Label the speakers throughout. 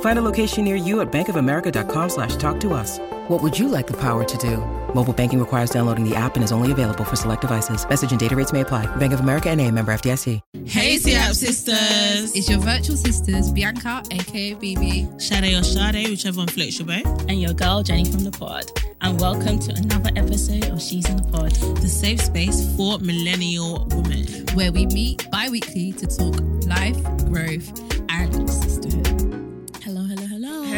Speaker 1: Find a location near you at bankofamerica.com slash talk to us. What would you like the power to do? Mobile banking requires downloading the app and is only available for select devices. Message and data rates may apply. Bank of America and a member FDIC.
Speaker 2: Hey, CAP sisters.
Speaker 3: It's your virtual sisters, Bianca, aka BB.
Speaker 2: Shade or Shade, whichever one floats your boat.
Speaker 4: And your girl, Jenny from the pod. And welcome to another episode of She's in the Pod.
Speaker 2: The safe space for millennial women.
Speaker 3: Where we meet bi-weekly to talk life, growth, and sisterhood.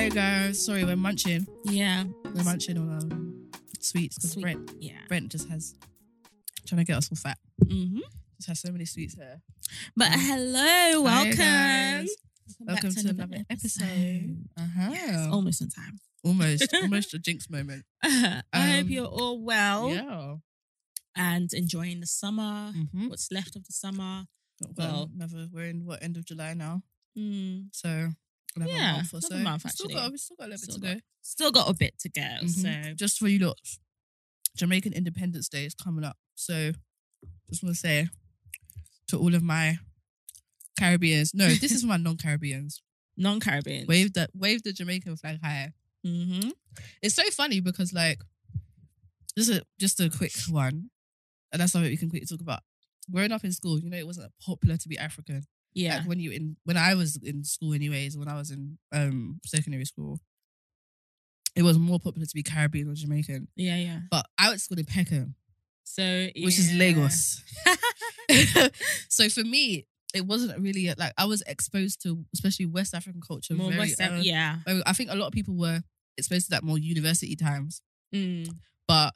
Speaker 4: Hello.
Speaker 2: Hey guys, sorry, we're munching.
Speaker 4: Yeah.
Speaker 2: We're munching on um, sweets because
Speaker 4: Sweet.
Speaker 2: Brent,
Speaker 4: Yeah.
Speaker 2: Brent just has trying to get us all fat.
Speaker 4: Mm-hmm.
Speaker 2: Just has so many sweets here.
Speaker 4: But hello, welcome. back
Speaker 2: Welcome to, another episode. Uh huh.
Speaker 4: Yes, almost on time.
Speaker 2: Almost, almost a jinx moment.
Speaker 4: I hope
Speaker 2: Um,
Speaker 4: you're all well
Speaker 2: Yeah.
Speaker 4: and enjoying the summer,
Speaker 2: Mhm.
Speaker 4: what's left of the summer.
Speaker 2: Well,
Speaker 4: Well-
Speaker 2: never. We're in what end of July now,
Speaker 4: Mm.
Speaker 2: so another
Speaker 4: Yeah,
Speaker 2: month or
Speaker 4: another
Speaker 2: so.
Speaker 4: month,
Speaker 2: still
Speaker 4: actually.
Speaker 2: got, we still got a little
Speaker 4: Still
Speaker 2: bit to
Speaker 4: got-
Speaker 2: go.
Speaker 4: Still got a bit to go.
Speaker 2: Mhm.
Speaker 4: So
Speaker 2: just for you lot, Jamaican Independence Day is coming up. So just want to say to all of my Caribbeans, no, this is my non-Caribbeans.
Speaker 4: non-Caribbean.
Speaker 2: Wave the wave the Jamaican flag high.
Speaker 4: Mm-hmm.
Speaker 2: It's so funny because like this is just a quick one, and that's something we can quickly talk about. Growing up in school, you know, it wasn't popular to be African.
Speaker 4: Yeah.
Speaker 2: Like when you in when I was in school, anyways, when I was in um secondary school, it was more popular to be Caribbean or Jamaican.
Speaker 4: yeah, yeah.
Speaker 2: But I went to school in Peckham,
Speaker 4: So
Speaker 2: which is. Lagos. so for me, it wasn't really a- like I was exposed to, especially West African culture.
Speaker 4: More
Speaker 2: very
Speaker 4: West
Speaker 2: early.
Speaker 4: yeah.
Speaker 2: I think a lot of people were exposed to that more university times.
Speaker 4: Mm.
Speaker 2: But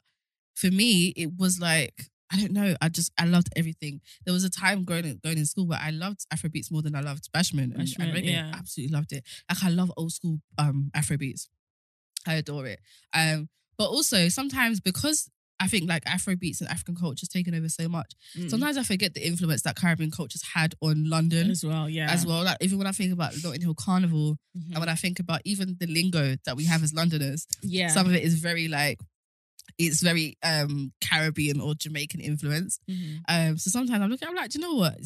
Speaker 2: for me, it was like I don't know. I just I loved everything. There was a time growing going in school where I loved Afrobeats more than I loved bashment and, and
Speaker 4: Bashment, yeah.
Speaker 2: Absolutely loved it. Like I love old school um Afrobeats. I adore it. Um, but also sometimes because I think like Afrobeats and African culture's taken over so much.
Speaker 4: Mm.
Speaker 2: Sometimes I forget the influence that Caribbean culture's had on London
Speaker 4: as well, yeah.
Speaker 2: as well. Like even when I think about Notting Hill Carnival
Speaker 4: Mhm.
Speaker 2: and when I think about even the lingo that we have as Londoners,
Speaker 4: Yeah.
Speaker 2: some of it is very like it's very um Caribbean or Jamaican influence.
Speaker 4: Mhm.
Speaker 2: Um, so sometimes I'm looking, I'm like, do you know what?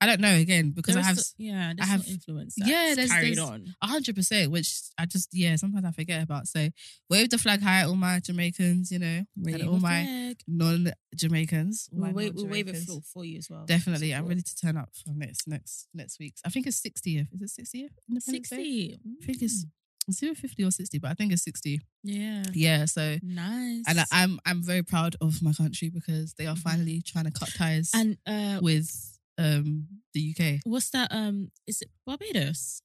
Speaker 2: I don't know again because
Speaker 4: There
Speaker 2: I have
Speaker 4: so- yeah,
Speaker 2: I have-
Speaker 4: influence.
Speaker 2: yeah, there's-
Speaker 4: carried
Speaker 2: there's-
Speaker 4: on.
Speaker 2: a hundred percent, which I just yeah sometimes I forget about. So wave the flag high, all my Jamaicans, you know, and all my non Jamaicans.
Speaker 4: We'll, wave, we'll wave it for, you as well.
Speaker 2: Definitely, I'm ready to turn up for next next next week's. I think it's 60th. Is it 60th? Independence Day?
Speaker 4: 60.
Speaker 2: I think it's it's either 50 or 60, but I think it's 60.
Speaker 4: Yeah.
Speaker 2: Yeah, so
Speaker 4: Nice.
Speaker 2: and I, I'm I'm very proud of my country because they are finally trying to cut ties
Speaker 4: and uh,
Speaker 2: with um the UK.
Speaker 4: what's that? Um, is it Barbados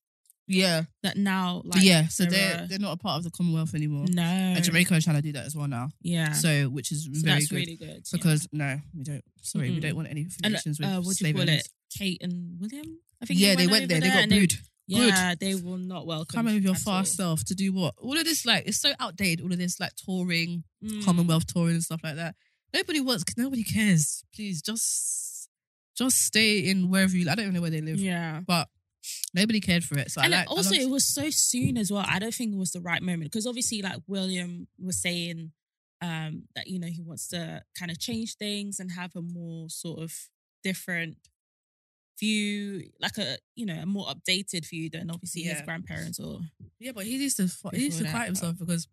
Speaker 2: Yeah,
Speaker 4: that now? Like,
Speaker 2: yeah. So
Speaker 4: they're,
Speaker 2: they're
Speaker 4: uh,
Speaker 2: they're not a part of the Commonwealth anymore.
Speaker 4: no,
Speaker 2: And Jamaica is trying to do that as well now.
Speaker 4: Yeah.
Speaker 2: So which is
Speaker 4: So
Speaker 2: very
Speaker 4: that's
Speaker 2: good
Speaker 4: really good yeah.
Speaker 2: because no, we don't. Sorry, we
Speaker 4: Mm-mm.
Speaker 2: don't want any
Speaker 4: and
Speaker 2: affiliations with
Speaker 4: uh, what do you call it? Kate and William. I think
Speaker 2: Yeah, they went
Speaker 4: over
Speaker 2: there. They got
Speaker 4: and
Speaker 2: booed.
Speaker 4: Yeah, they will not welcome.
Speaker 2: Come in with your
Speaker 4: all.
Speaker 2: self to do what? All of this like it's so outdated. All of this like touring,
Speaker 4: Mm.
Speaker 2: Commonwealth touring and stuff like that. Nobody wants. Nobody cares. Please just just stay in wherever you. I don't even know where they live,
Speaker 4: Yeah.
Speaker 2: but nobody cared for it. So
Speaker 4: and
Speaker 2: like.
Speaker 4: Also, it was so soon as well. I don't think it was the right moment because obviously, like William was saying, um, that you know he wants to kind of change things and have a more sort of different view, like a you know a more updated view than obviously his grandparents or
Speaker 2: yeah, but he needs to. fu- He needs to
Speaker 4: Before that,
Speaker 2: quiet himself because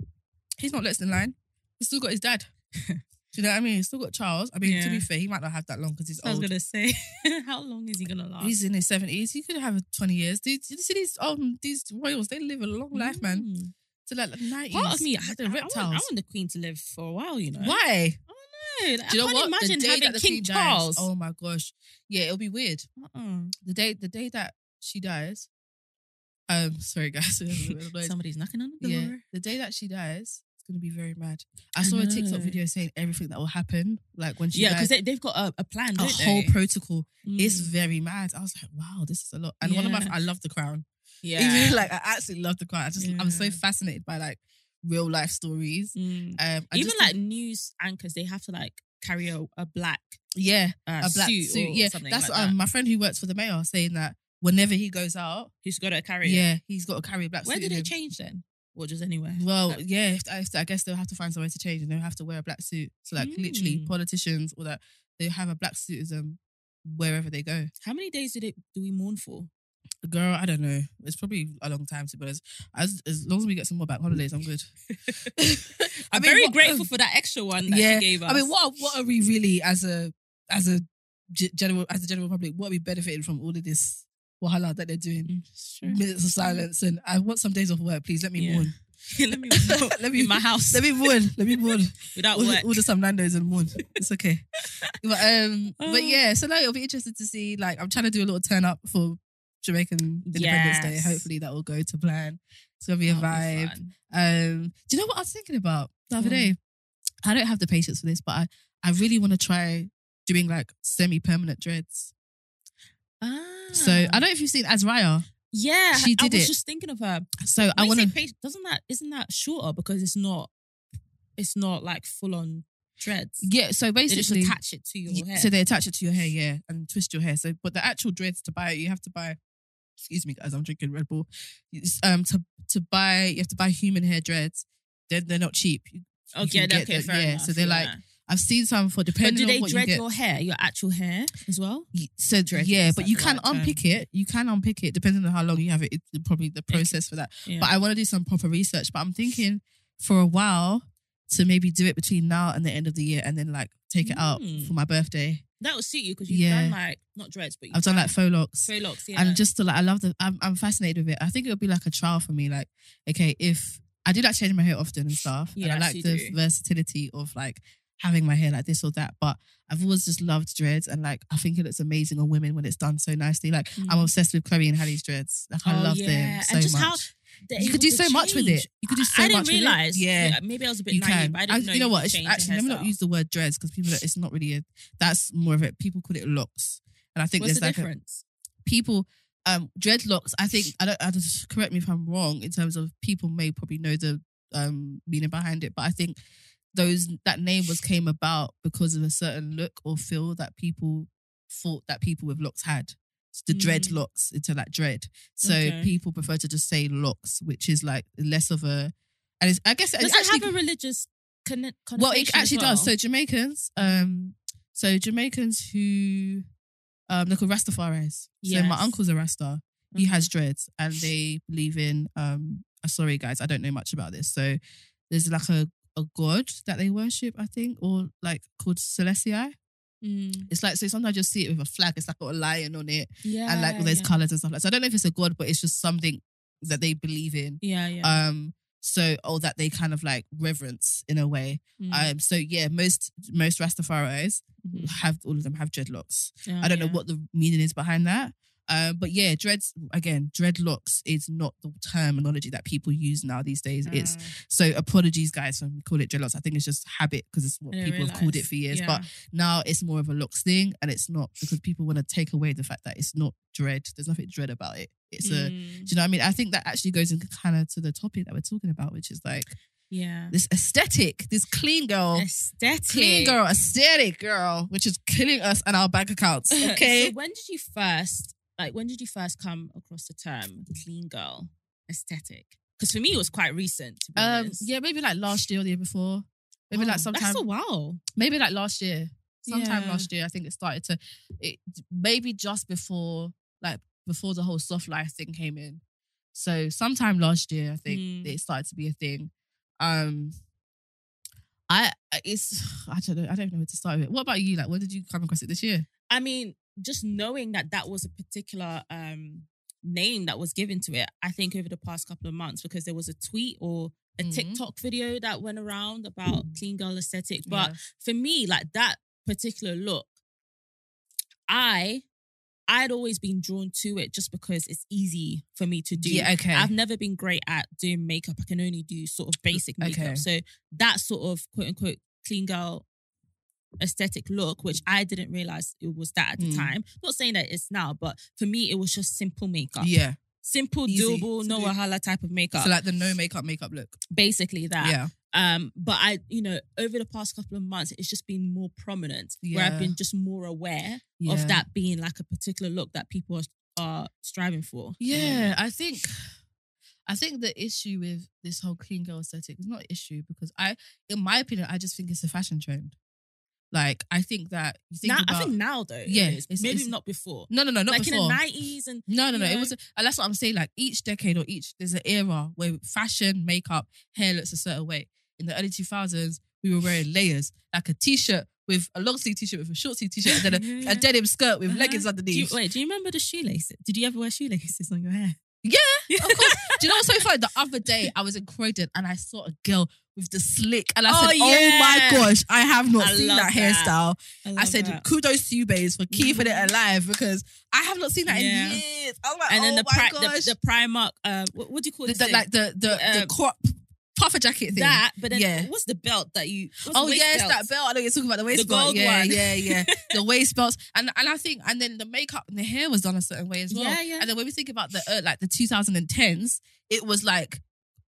Speaker 2: he's not next in line. He's still got his dad. Do you know what I mean? He's still got Charles. I mean, to
Speaker 4: Yeah.
Speaker 2: be fair, he might not have that long because he's
Speaker 4: I was
Speaker 2: old.
Speaker 4: gonna say, how long is he gonna last?
Speaker 2: He's in his seventies. He could have twenty years. Did you see these um these royals? They live a long life, man.
Speaker 4: Mm.
Speaker 2: To like nineties.
Speaker 4: Part of me, I,
Speaker 2: the
Speaker 4: I, I, want, I
Speaker 2: reptiles.
Speaker 4: want the queen to live for a while. You know
Speaker 2: Why?
Speaker 4: I know.
Speaker 2: You know
Speaker 4: I
Speaker 2: what?
Speaker 4: can't
Speaker 2: The
Speaker 4: imagine having King
Speaker 2: queen dies-
Speaker 4: Charles.
Speaker 2: oh my gosh. Yeah, it'll be weird.
Speaker 4: Uh-uh.
Speaker 2: The day the day that she dies, Um, sorry guys. we have a bit of noise.
Speaker 4: Somebody's knocking on the door.
Speaker 2: yeah, the day that she dies, it's gonna be very mad. I saw a TikTok video saying everything that will happen, like when she
Speaker 4: Yeah, because they, they've got a, a plan,
Speaker 2: a whole
Speaker 4: they?
Speaker 2: protocol. It's
Speaker 4: Mm.
Speaker 2: very mad. I was like, wow, this is a lot. And one of my, I love the crown.
Speaker 4: yeah.
Speaker 2: Even like I absolutely love the crown. I just, I'm so fascinated by like real life stories.
Speaker 4: Mm.
Speaker 2: Um,
Speaker 4: Even like news anchors, they have to like carry a, a black
Speaker 2: yeah,
Speaker 4: uh,
Speaker 2: a black
Speaker 4: suit,
Speaker 2: suit.
Speaker 4: or
Speaker 2: yeah,
Speaker 4: something
Speaker 2: that's
Speaker 4: like
Speaker 2: um
Speaker 4: that.
Speaker 2: my friend who works for the mayor saying that whenever he goes out,
Speaker 4: he's got to carry
Speaker 2: yeah,
Speaker 4: it?
Speaker 2: he's got to carry a black
Speaker 4: Where
Speaker 2: suit.
Speaker 4: did they change then? Or just anywhere?
Speaker 2: Well,
Speaker 4: Like-
Speaker 2: yeah, I, I guess they'll have to find somewhere to change, and they'll have to wear a black suit. So, like, literally,
Speaker 4: Mm.
Speaker 2: politicians or that they have a black suit as them wherever they go.
Speaker 4: How many days did it do we mourn for?
Speaker 2: Girl, I don't know. It's probably a long time to be honest. As as long as we get some more back holidays, I'm good.
Speaker 4: I'm
Speaker 2: mean,
Speaker 4: very
Speaker 2: what-
Speaker 4: grateful for that extra one that
Speaker 2: yeah,
Speaker 4: she gave us.
Speaker 2: I mean, what what are we really as a as a general as a general public? What are we benefiting from all of this wahala that they're doing?
Speaker 4: Mm.
Speaker 2: Minutes of silence, and I want some days off work, please. Let me
Speaker 4: Yeah.
Speaker 2: mourn.
Speaker 4: Let me mourn
Speaker 2: Let me-
Speaker 4: in my house
Speaker 2: Let me mourn. Let me mourn.
Speaker 4: without
Speaker 2: order,
Speaker 4: work.
Speaker 2: order some Nando's and mourn. It's okay. but um,
Speaker 4: Oh.
Speaker 2: but yeah. So now it'll be interesting to see. Like, I'm trying to do a little turn up for Jamaican Independence Day. Hopefully, that will go to plan. It's gonna be a
Speaker 4: That'll be
Speaker 2: vibe.
Speaker 4: fun.
Speaker 2: Um, do you know what I was thinking about the other
Speaker 4: Mm.
Speaker 2: day? I don't have the patience for this, but I, I really want to try doing like semi-permanent dreads.
Speaker 4: Ah.
Speaker 2: So I don't know if you've seen Azraya.
Speaker 4: Yeah,
Speaker 2: She did I
Speaker 4: was
Speaker 2: it.
Speaker 4: just thinking of her.
Speaker 2: So
Speaker 4: When
Speaker 2: I want to.
Speaker 4: doesn't that isn't that shorter because it's not it's not like full on dreads.
Speaker 2: Yeah. So
Speaker 4: They
Speaker 2: basically,
Speaker 4: attach it to your hair.
Speaker 2: So they attach it to your hair, yeah, and twist your hair. So, but the actual dreads to buy it, you have to buy. Excuse me, guys, I'm drinking Red Bull. Um, to to buy, you have to buy human hair dreads. They're they're not cheap. You- you
Speaker 4: okay, okay, fair
Speaker 2: yeah.
Speaker 4: enough.
Speaker 2: So they're like. I've seen some for depending.
Speaker 4: But do they
Speaker 2: you
Speaker 4: dread
Speaker 2: get.
Speaker 4: your hair, your actual hair as well?
Speaker 2: So
Speaker 4: Dread
Speaker 2: yeah, but you can
Speaker 4: term?
Speaker 2: unpick it. You can unpick it depending on how long you have it. It's probably the process for that.
Speaker 4: Yeah.
Speaker 2: But I want to do some proper research. But I'm thinking for a while to maybe do it between now and the end of the year, and then like take it out
Speaker 4: Mm.
Speaker 2: for my birthday.
Speaker 4: That would suit you because you've
Speaker 2: Yeah.
Speaker 4: done like not dreads, but you've
Speaker 2: I've done like faux locks.
Speaker 4: faux locks. Yeah.
Speaker 2: and just to like I love the I'm I'm fascinated with it. I think it would be like a trial for me. Like, okay, if I do like changing my hair often and stuff, and I like the
Speaker 4: do.
Speaker 2: versatility of like having my hair like this or that. But I've always just loved dreads, and like I think it looks amazing on women when it's done so nicely. Like I'm
Speaker 4: Mm.
Speaker 2: obsessed with Chloe and Halle's dreads. Like I
Speaker 4: Oh,
Speaker 2: love
Speaker 4: yeah.
Speaker 2: them so
Speaker 4: and just
Speaker 2: much.
Speaker 4: how
Speaker 2: You could do so much with it. You could do
Speaker 4: I-
Speaker 2: so
Speaker 4: I didn't
Speaker 2: much with it.
Speaker 4: realize.
Speaker 2: Yeah.
Speaker 4: maybe I was a bit
Speaker 2: you
Speaker 4: naive.
Speaker 2: can.
Speaker 4: But I didn't know
Speaker 2: you know what?
Speaker 4: could
Speaker 2: It's,
Speaker 4: change the
Speaker 2: actually, let me not use the word dreads because people. It's not really a. That's more of it. People call it locks, and I think
Speaker 4: What's
Speaker 2: there's
Speaker 4: the
Speaker 2: like a, people um dreadlocks i think i don't I just correct me if i'm wrong in terms of people may probably know the um meaning behind it but i think those that name was came about because of a certain look or feel that people thought that people with locks had It's the
Speaker 4: Mm.
Speaker 2: dreadlocks into that dread so
Speaker 4: Okay.
Speaker 2: people prefer to just say locks which is like less of a and it's i guess
Speaker 4: Does
Speaker 2: it's
Speaker 4: it
Speaker 2: actually
Speaker 4: have a religious conne-
Speaker 2: well, it
Speaker 4: as
Speaker 2: actually does. So Jamaicans, um, so Jamaicans who, um, they're called Rastafaris. So my uncle's a Rasta. He
Speaker 4: Mhm.
Speaker 2: has dreads, and they believe in. Um, uh, sorry guys, I don't know much about this. So there's like a a god that they worship, I think, or like called Selassie.
Speaker 4: Mm.
Speaker 2: It's like so sometimes you'll see it with a flag. It's like got a lion on it,
Speaker 4: Yeah,
Speaker 2: and like all those
Speaker 4: yeah.
Speaker 2: colors and stuff. Like so, I don't know if it's a god, but it's just something that they believe in.
Speaker 4: Yeah, yeah.
Speaker 2: Um, so or that they kind of like reverence in a way.
Speaker 4: Mm.
Speaker 2: Um, so yeah, most most Rastafaris
Speaker 4: Mhm.
Speaker 2: have all of them have dreadlocks.
Speaker 4: Yeah,
Speaker 2: I don't know what the meaning is behind that. Um, but yeah, dreads again, dreadlocks is not the terminology that people use now these days. It's
Speaker 4: Uh,
Speaker 2: so apologies, guys, when we call it dreadlocks. I think it's just habit because it's what people have called it for years.
Speaker 4: Yeah.
Speaker 2: But now it's more of a locks thing, and it's not because people want to take away the fact that it's not dread. There's nothing dread about it. It's a, do
Speaker 4: Mm,
Speaker 2: you know what I mean? I think that actually goes in kind of to the topic that we're talking about, which is like
Speaker 4: yeah.
Speaker 2: this aesthetic, this clean girl
Speaker 4: Aesthetic.
Speaker 2: clean girl, aesthetic girl, which is killing us and our bank accounts. Okay.
Speaker 4: so when did you first, like, when did you first come across the term clean girl aesthetic? Because for me, it was quite recent. To be
Speaker 2: um, yeah, maybe like last year or the year before. Maybe like sometime.
Speaker 4: That's a while.
Speaker 2: maybe like last year. Sometime
Speaker 4: Yeah.
Speaker 2: last year, I think it started to. It maybe just before, like before the whole soft life thing came in. So sometime last year, I think
Speaker 4: Mm.
Speaker 2: it started to be a thing. Um, I it's I don't know. I don't know where to start with it. What about you? Like, when did you come across it this year?
Speaker 4: I mean, just knowing that that was a particular um name that was given to it, I think over the past couple of months, because there was a tweet or a
Speaker 2: Mhm.
Speaker 4: TikTok video that went around about clean girl aesthetic. But
Speaker 2: Yeah.
Speaker 4: for me, like that particular look, I I'd always been drawn to it just because it's easy for me to do.
Speaker 2: Yeah, okay.
Speaker 4: I've never been great at doing makeup. I can only do sort of basic makeup.
Speaker 2: Okay.
Speaker 4: So that sort of quote unquote clean girl aesthetic look, which I didn't realize it was that at the
Speaker 2: Mm.
Speaker 4: time. Not saying that it's now, but for me, it was just simple makeup.
Speaker 2: Yeah.
Speaker 4: Simple,
Speaker 2: Easy
Speaker 4: doable, no wahala type of makeup.
Speaker 2: So like the no makeup makeup look.
Speaker 4: Basically that.
Speaker 2: Yeah.
Speaker 4: Um, but I, you know, over the past couple of months, it's just been more prominent yeah. where I've been just more aware
Speaker 2: Yeah.
Speaker 4: of that being like a particular look that people are, are striving for.
Speaker 2: Yeah, I think I think the issue with this whole clean girl aesthetic is not an issue because I, in my opinion, I just think it's a fashion trend. Like I think that you think
Speaker 4: Now,
Speaker 2: about
Speaker 4: I think now though,
Speaker 2: Yeah, it's-
Speaker 4: maybe
Speaker 2: it's-
Speaker 4: not before.
Speaker 2: no, no, no, not
Speaker 4: like
Speaker 2: before.
Speaker 4: in the nineties and
Speaker 2: no, no, no.
Speaker 4: you
Speaker 2: It was, and that's what I'm saying. Like each decade or each, there's an era where fashion, makeup, hair looks a certain way. In the early 2000s, we were wearing layers, like a t-shirt with a long sleeve t-shirt with a short sleeve t-shirt, and then a,
Speaker 4: Yeah, yeah.
Speaker 2: a denim skirt with
Speaker 4: Uh-huh.
Speaker 2: leggings
Speaker 4: Do you,
Speaker 2: underneath.
Speaker 4: wait, do you remember the shoelaces? Did you ever wear shoelaces on your hair?
Speaker 2: Yeah, of course. Do you know what's so funny? The other day I was in Croydon and I saw a girl with the slick, and I
Speaker 4: Oh,
Speaker 2: said, "Oh my gosh, I have not
Speaker 4: I
Speaker 2: seen that,
Speaker 4: that.
Speaker 2: hairstyle." I,
Speaker 4: love
Speaker 2: said,
Speaker 4: that.
Speaker 2: "Kudos to you, babes, for keeping it alive because I have not seen that
Speaker 4: Yeah.
Speaker 2: in years." I was like,
Speaker 4: and
Speaker 2: "Oh
Speaker 4: then the,
Speaker 2: my
Speaker 4: pri-
Speaker 2: gosh."
Speaker 4: the the Primark, uh, what, what do you call it?
Speaker 2: like the the, the
Speaker 4: Um,
Speaker 2: crop puffer jacket thing.
Speaker 4: that, but then
Speaker 2: Yeah.
Speaker 4: what's the belt that you?
Speaker 2: Oh yes,
Speaker 4: belt?
Speaker 2: that belt. I know you're talking about the waist
Speaker 4: The
Speaker 2: belt. yeah,
Speaker 4: one.
Speaker 2: yeah, yeah. the waist belts, and and I think, and then the makeup and the hair was done a certain way as well.
Speaker 4: Yeah, yeah.
Speaker 2: And then when we think about the uh, like the 2010s, it was like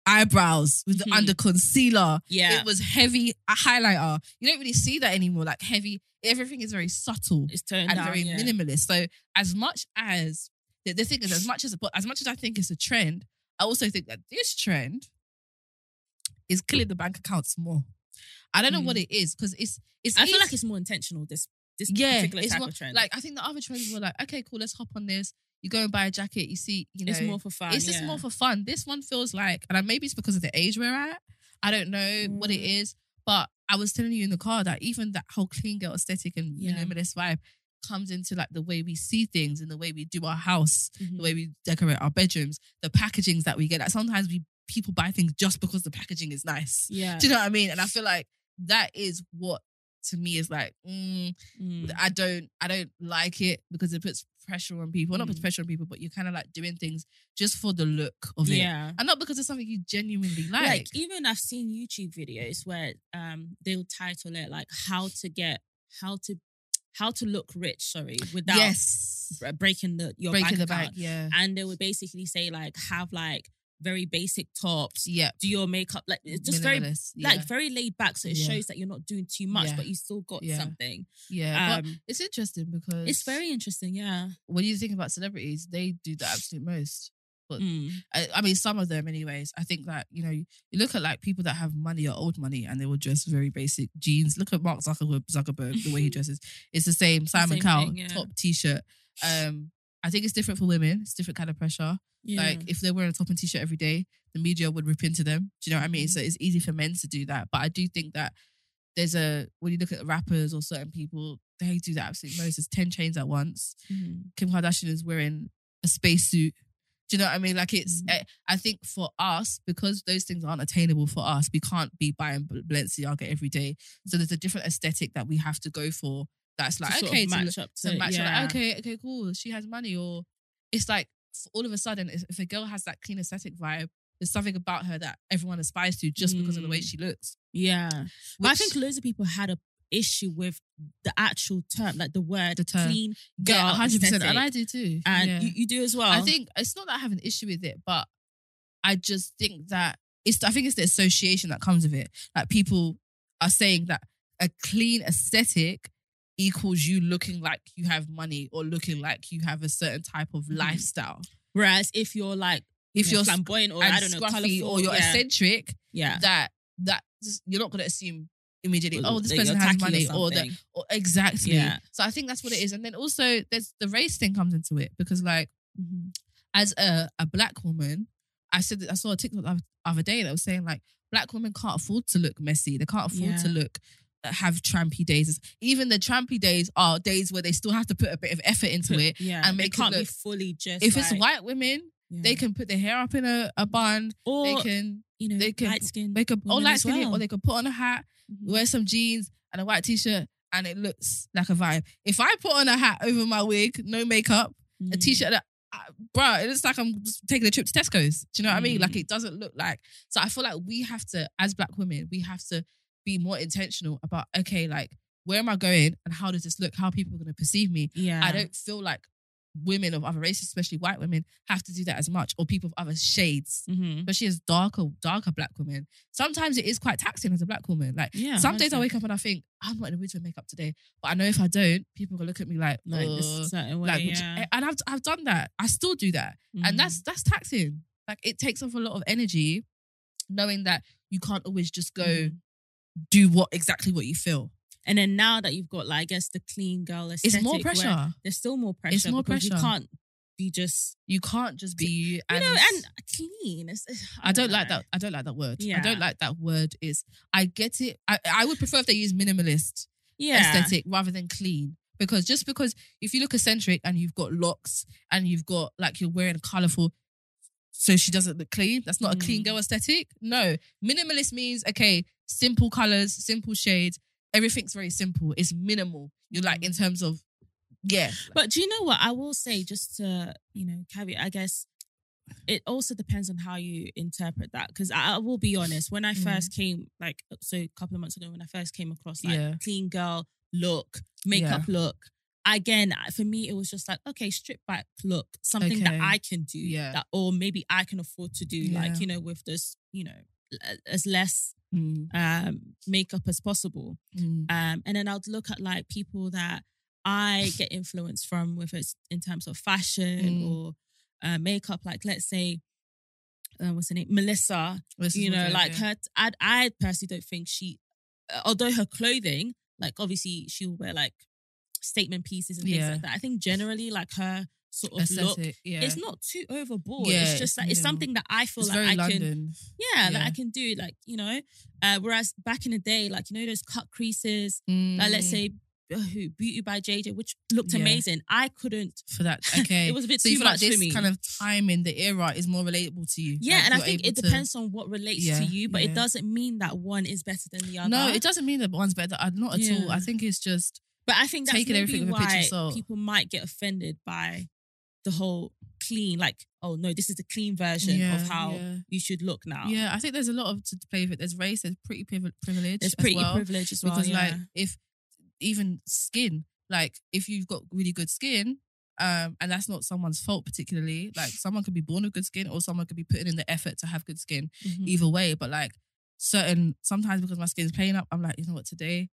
Speaker 2: eyebrows with the
Speaker 4: Mhm.
Speaker 2: under concealer.
Speaker 4: Yeah,
Speaker 2: It was heavy a highlighter. You don't really see that anymore. Like heavy, everything is very subtle
Speaker 4: it's turned
Speaker 2: and
Speaker 4: down.
Speaker 2: very
Speaker 4: yeah.
Speaker 2: minimalist. So as much as the, the thing is, as much as but as much as I think it's a trend, I also think that this trend is killing the bank accounts more. I don't know
Speaker 4: Mm.
Speaker 2: what it is because it's it's.
Speaker 4: I feel like it's more intentional. This this
Speaker 2: yeah,
Speaker 4: particular type
Speaker 2: more,
Speaker 4: of trend.
Speaker 2: like I think the other trends were like, okay, cool, let's hop on this. You go and buy a jacket. You see, you know,
Speaker 4: it's more for fun.
Speaker 2: it's just
Speaker 4: yeah.
Speaker 2: more for fun. This one feels like, and maybe it's because of the age we're at. I don't know what it
Speaker 4: Mm.
Speaker 2: but I was telling you in the car that even that whole clean girl aesthetic and
Speaker 4: Yeah.
Speaker 2: minimalist vibe comes into like the way we see things and the way we do our house,
Speaker 4: Mhm.
Speaker 2: the way we decorate our bedrooms, the packagings that we get. Like sometimes we people buy things just because the packaging is nice.
Speaker 4: Yeah,
Speaker 2: Do you know what I mean? And I feel like that is what to me is like, mm,
Speaker 4: Mm.
Speaker 2: I don't I don't like it because it puts pressure on people. Not puts
Speaker 4: Mm.
Speaker 2: pressure on people, but you're kind of like doing things just for the look of it.
Speaker 4: yeah.
Speaker 2: And not because it's something you genuinely like.
Speaker 4: Like even I've seen YouTube videos where um they'll title it like how to get how to how to look rich. Sorry, without
Speaker 2: yes.
Speaker 4: breaking the your
Speaker 2: Breaking
Speaker 4: bank
Speaker 2: the
Speaker 4: account.
Speaker 2: bank, yeah.
Speaker 4: and they would basically say like have like very basic tops,
Speaker 2: Yeah.
Speaker 4: do your makeup like it's just very
Speaker 2: Minimalist,
Speaker 4: like very laid back, so it
Speaker 2: Yeah.
Speaker 4: shows that you're not doing too much,
Speaker 2: Yeah.
Speaker 4: but you still got
Speaker 2: Yeah.
Speaker 4: something.
Speaker 2: Yeah.
Speaker 4: Um,
Speaker 2: it's interesting because
Speaker 4: it's very interesting, yeah.
Speaker 2: when you think about celebrities, they do the absolute most. But
Speaker 4: Mm.
Speaker 2: I, I mean, some of them, anyways. I think that you know, you look at like people that have money or old money, and they will dress very basic jeans. Look at Mark Zuckerberg, Zuckerberg the way he dresses. It's the same. Simon Cowell,
Speaker 4: yeah.
Speaker 2: top t-shirt. Um, I think it's different for women. It's different kind of pressure.
Speaker 4: Yeah.
Speaker 2: Like if they're wearing a top and t-shirt every day, the media would rip into them. Do you know what I mean?
Speaker 4: Mhm.
Speaker 2: So it's easy for men to do that. But I do think that there's a when you look at rappers or certain people, they do the absolute most. There's ten chains at once.
Speaker 4: Mhm.
Speaker 2: Kim Kardashian is wearing a spacesuit. Do you know what I mean? Like it's.
Speaker 4: Mhm.
Speaker 2: I, I think for us, because those things aren't attainable for us, we can't be buying Bal- Balenciaga every day. So there's a different aesthetic that we have to go for. That's like
Speaker 4: To sort of
Speaker 2: okay, to,
Speaker 4: match up
Speaker 2: to
Speaker 4: to-
Speaker 2: match.
Speaker 4: yeah.
Speaker 2: Like, okay, okay, cool. She has money, or it's like all of a sudden, if a girl has that clean aesthetic vibe, there's something about her that everyone aspires to just because of the way
Speaker 4: Mm.
Speaker 2: she looks.
Speaker 4: Yeah. But I
Speaker 2: Which-
Speaker 4: think loads of people had a issue with the actual term, like the word
Speaker 2: The term.
Speaker 4: clean girl.
Speaker 2: yeah, hundred percent, and. I do too.
Speaker 4: and
Speaker 2: yeah.
Speaker 4: you, you do as well.
Speaker 2: I think it's not that I have an issue with it, but I just think that it's. I think it's the association that comes with it. Like people are saying that a clean aesthetic equals you looking like you have money or looking like you have a certain type of
Speaker 4: Mhm.
Speaker 2: lifestyle.
Speaker 4: Whereas if you're like
Speaker 2: If
Speaker 4: you know,
Speaker 2: you're
Speaker 4: flamboyant or I don't know, colorful
Speaker 2: or you're
Speaker 4: yeah,
Speaker 2: eccentric,
Speaker 4: yeah.
Speaker 2: that that just, you're not going to assume immediately. Oh, this person has money,
Speaker 4: or
Speaker 2: or that or exactly.
Speaker 4: Yeah.
Speaker 2: So I think that's what it is. And then also there's the race thing comes into it because like
Speaker 4: Mhm.
Speaker 2: as a, a black woman, I said I saw a TikTok the other- day that was saying like black women can't afford to look messy. They can't afford to look have trampy days. Even the trampy days are days where they still have to put a bit of effort into it.
Speaker 4: yeah,
Speaker 2: and
Speaker 4: they
Speaker 2: make it
Speaker 4: can't be
Speaker 2: look-
Speaker 4: fully just.
Speaker 2: If it's white women,
Speaker 4: yeah.
Speaker 2: they can put their hair up in a, a bun.
Speaker 4: or
Speaker 2: they can
Speaker 4: you know
Speaker 2: they can-
Speaker 4: light skin.
Speaker 2: they can or light skin
Speaker 4: well.
Speaker 2: or they can put on a hat,
Speaker 4: Mhm.
Speaker 2: wear some jeans and a white t-shirt and it looks like a vibe. If I put on a hat over my wig, no makeup, a
Speaker 4: Mm.
Speaker 2: t-shirt that uh, bruh, it looks like I'm just taking a trip to Tesco's. Do you know what I mean? Like
Speaker 4: Mm.
Speaker 2: it doesn't look like so I feel like we have to, as black women, we have to be more intentional about okay, like where am I going and how does this look? How people are people gonna perceive me?
Speaker 4: Yeah.
Speaker 2: I don't feel like women of other races, especially white women, have to do that as much, or people of other shades,
Speaker 4: Mhm.
Speaker 2: especially as darker, darker black women. Sometimes it is quite taxing as a black woman. Like
Speaker 4: Yeah.
Speaker 2: some days I wake up and I think I'm not in the mood for makeup today, but I know if I don't, people will look at me like,
Speaker 4: like
Speaker 2: "Uh,
Speaker 4: this certain way.
Speaker 2: like, would you-"
Speaker 4: yeah.
Speaker 2: and I've I've done that. I still do that,
Speaker 4: Mhm.
Speaker 2: and that's that's taxing. Like it takes off a lot of energy, knowing that you can't always just go
Speaker 4: Mhm.
Speaker 2: Do what exactly what you feel.
Speaker 4: And then now that you've got, like, I guess the clean girl aesthetic,
Speaker 2: It's more pressure.
Speaker 4: There's still more pressure.
Speaker 2: It's more
Speaker 4: because You can't be just,
Speaker 2: You can't just be you. And
Speaker 4: know, and clean. It's,
Speaker 2: I don't like that. I don't like that word. I don't like that word. Is I get it. I, I would prefer if they use minimalist
Speaker 4: Yeah.
Speaker 2: aesthetic rather than clean. Because just because if you look eccentric and you've got locks and you've got like you're wearing colorful, so she doesn't look clean. That's not a clean
Speaker 4: Mm.
Speaker 2: girl aesthetic. No, minimalist means okay, simple colors, simple shades. Everything's very simple. It's minimal. You're like
Speaker 4: Mm.
Speaker 2: in terms of yeah,
Speaker 4: But do you know what I will say? Just to you know, caveat. I guess it also depends on how you interpret that. Because I, I will be honest, when I
Speaker 2: Mm.
Speaker 4: first came, like so a couple of months ago, when I first came across like
Speaker 2: Yeah.
Speaker 4: clean girl look, makeup look. Again, for me, it was just like okay, strip back look, something that I can do,
Speaker 2: Yeah.
Speaker 4: that or maybe I can afford to do,
Speaker 2: Yeah.
Speaker 4: like you know, with this, you know, as less
Speaker 2: Mm,
Speaker 4: um makeup as possible.
Speaker 2: mm,
Speaker 4: Um, and then I'd look at like people that I get influence from, whether it's in terms of fashion
Speaker 2: Mm.
Speaker 4: or uh, makeup. Like, let's say, uh, what's her name, Melissa.
Speaker 2: This
Speaker 4: You know, like her. I I personally don't think she, uh, although her clothing, like obviously she'll wear like statement pieces and things
Speaker 2: Yeah.
Speaker 4: like that. I think generally like her sort of look.
Speaker 2: Yeah,
Speaker 4: It's not too overboard.
Speaker 2: Yeah,
Speaker 4: it's just like it's something that I feel like I can
Speaker 2: London.
Speaker 4: yeah, that I can do, like, you know. Uh, whereas back in the day, like, you know, those cut creases, like, let's
Speaker 2: Mm,
Speaker 4: say, uh, who, Beauty by JJ, which looked
Speaker 2: Yeah.
Speaker 4: amazing. I couldn't.
Speaker 2: for that. Okay,
Speaker 4: It was a bit
Speaker 2: so
Speaker 4: too
Speaker 2: you feel like
Speaker 4: much
Speaker 2: this
Speaker 4: for me.
Speaker 2: kind of time in the era is more relatable to you.
Speaker 4: Yeah,
Speaker 2: Like,
Speaker 4: and I think it
Speaker 2: to-
Speaker 4: depends on what relates
Speaker 2: Yeah,
Speaker 4: to you, but
Speaker 2: yeah.
Speaker 4: it doesn't mean that one is better than the other.
Speaker 2: No, it doesn't mean that one's better. uh, Not at all. I think it's just
Speaker 4: But I think that's
Speaker 2: taking everything with a pinch of
Speaker 4: why
Speaker 2: salt.
Speaker 4: people might get offended by the whole clean, like, oh no, this is the clean version
Speaker 2: yeah,
Speaker 4: of how
Speaker 2: Yeah.
Speaker 4: you should look now.
Speaker 2: Yeah, I think there's a lot of to play with. There's race. There's pretty privi- privilege.
Speaker 4: There's pretty
Speaker 2: well.
Speaker 4: privilege as well.
Speaker 2: because
Speaker 4: yeah.
Speaker 2: like if even skin, like if you've got really good skin, um, and that's not someone's fault particularly. Like someone could be born with good skin, or someone could be putting in the effort to have good skin.
Speaker 4: Mhm.
Speaker 2: Either way, but like certain sometimes because my skin's playing up, I'm like, you know what, today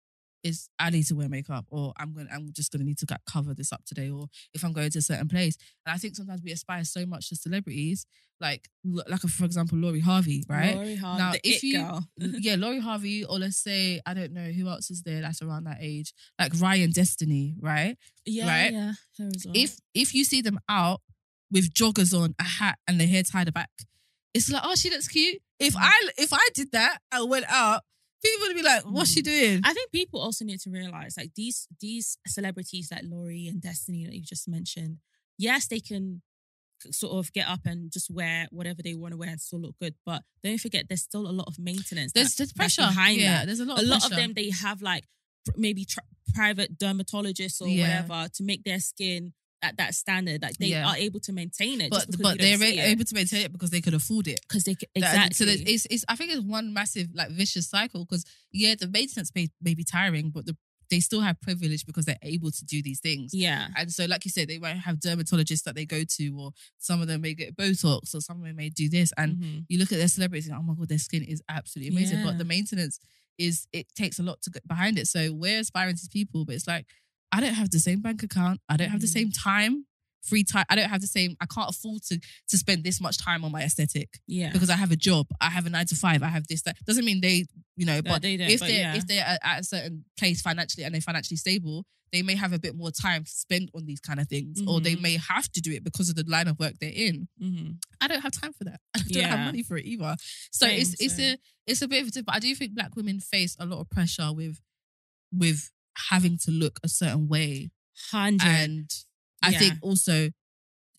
Speaker 2: is I need to wear makeup, or I'm going, I'm just gonna need to like, cover this up today, or if I'm going to a certain place. And I think sometimes we aspire so much to celebrities, like like for example, Lori Harvey, right?
Speaker 4: Lori Harvey,
Speaker 2: Now, if you-
Speaker 4: girl.
Speaker 2: yeah, Lori Harvey, or let's say, I don't know who else is there that's around that age, like Ryan Destiny, right?
Speaker 4: Yeah,
Speaker 2: right?
Speaker 4: yeah, well.
Speaker 2: If if you see them out with joggers on, a hat, and the hair tied back, it's like, oh, she looks cute. If
Speaker 4: Mm.
Speaker 2: I if I did that, I went out, people would be like, what's she mm. doing?
Speaker 4: I think people also need to realize like these these celebrities like Lori and Destiny that you just mentioned. Yes, they can sort of get up and just wear whatever they want to wear and still look good, but don't forget there's still a lot of maintenance.
Speaker 2: There's
Speaker 4: that-
Speaker 2: there's pressure
Speaker 4: behind
Speaker 2: yeah,
Speaker 4: that.
Speaker 2: There's a lot.
Speaker 4: A
Speaker 2: of
Speaker 4: lot of them they have like maybe tri- private dermatologists or
Speaker 2: Yeah.
Speaker 4: whatever to make their skin at that standard. Like they
Speaker 2: Yeah.
Speaker 4: are able to maintain it,
Speaker 2: but but they're able to maintain it because they could afford it.
Speaker 4: because they c-
Speaker 2: That-
Speaker 4: exactly.
Speaker 2: So there's- it's, it's I think it's one massive like vicious cycle because yeah, the maintenance may, may be tiring, but the, they still have privilege because they're able to do these things.
Speaker 4: yeah,
Speaker 2: And so, like you said, they might have dermatologists that they go to, or some of them may get Botox, or some of them may do this. And
Speaker 4: Mhm.
Speaker 2: you look at their celebrities, and oh my god, their skin is absolutely amazing.
Speaker 4: Yeah.
Speaker 2: But the maintenance is it takes a lot to get behind it. So we're aspiring to people, but it's like I don't have the same bank account, I don't have the
Speaker 4: Mhm.
Speaker 2: same time, free time. I don't have the same. I can't afford to to spend this much time on my aesthetic
Speaker 4: yeah,
Speaker 2: because I have a job, I have a nine to five, I have this. That doesn't mean they, you know, but
Speaker 4: they don't,
Speaker 2: if
Speaker 4: but
Speaker 2: they're
Speaker 4: yeah.
Speaker 2: if they're at, a certain place financially and they're financially stable, they may have a bit more time to spend on these kind of things, or they
Speaker 4: Mhm.
Speaker 2: may have to do it because of the line of work they're in.
Speaker 4: hmm
Speaker 2: I don't have time for that. I don't
Speaker 4: Yeah.
Speaker 2: have money for it either. So
Speaker 4: Same,
Speaker 2: it's it's
Speaker 4: same.
Speaker 2: a it's a bit of a different. I do think black women face a lot of pressure with with having to look a certain way,
Speaker 4: hundred.
Speaker 2: and I
Speaker 4: Yeah.
Speaker 2: think also,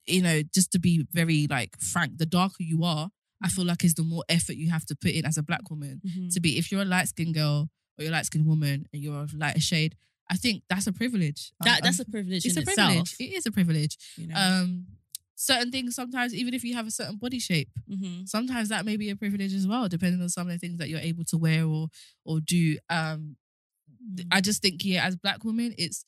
Speaker 2: you know, just to be very like frank, the darker you are, I feel like is the more effort you have to put in as a black woman
Speaker 4: Mhm.
Speaker 2: to be. If you're a light skinned girl or you're a light skinned woman and you're of lighter shade, I think that's a privilege.
Speaker 4: That
Speaker 2: Um,
Speaker 4: that's a
Speaker 2: um,
Speaker 4: privilege
Speaker 2: it's a privilege.
Speaker 4: itself.
Speaker 2: It is a privilege.
Speaker 4: You know?
Speaker 2: Um, certain things sometimes, even if you have a certain body shape,
Speaker 4: Mhm.
Speaker 2: sometimes that may be a privilege as well, depending on some of the things that you're able to wear or or do. Um. I just think yeah, as black women, it's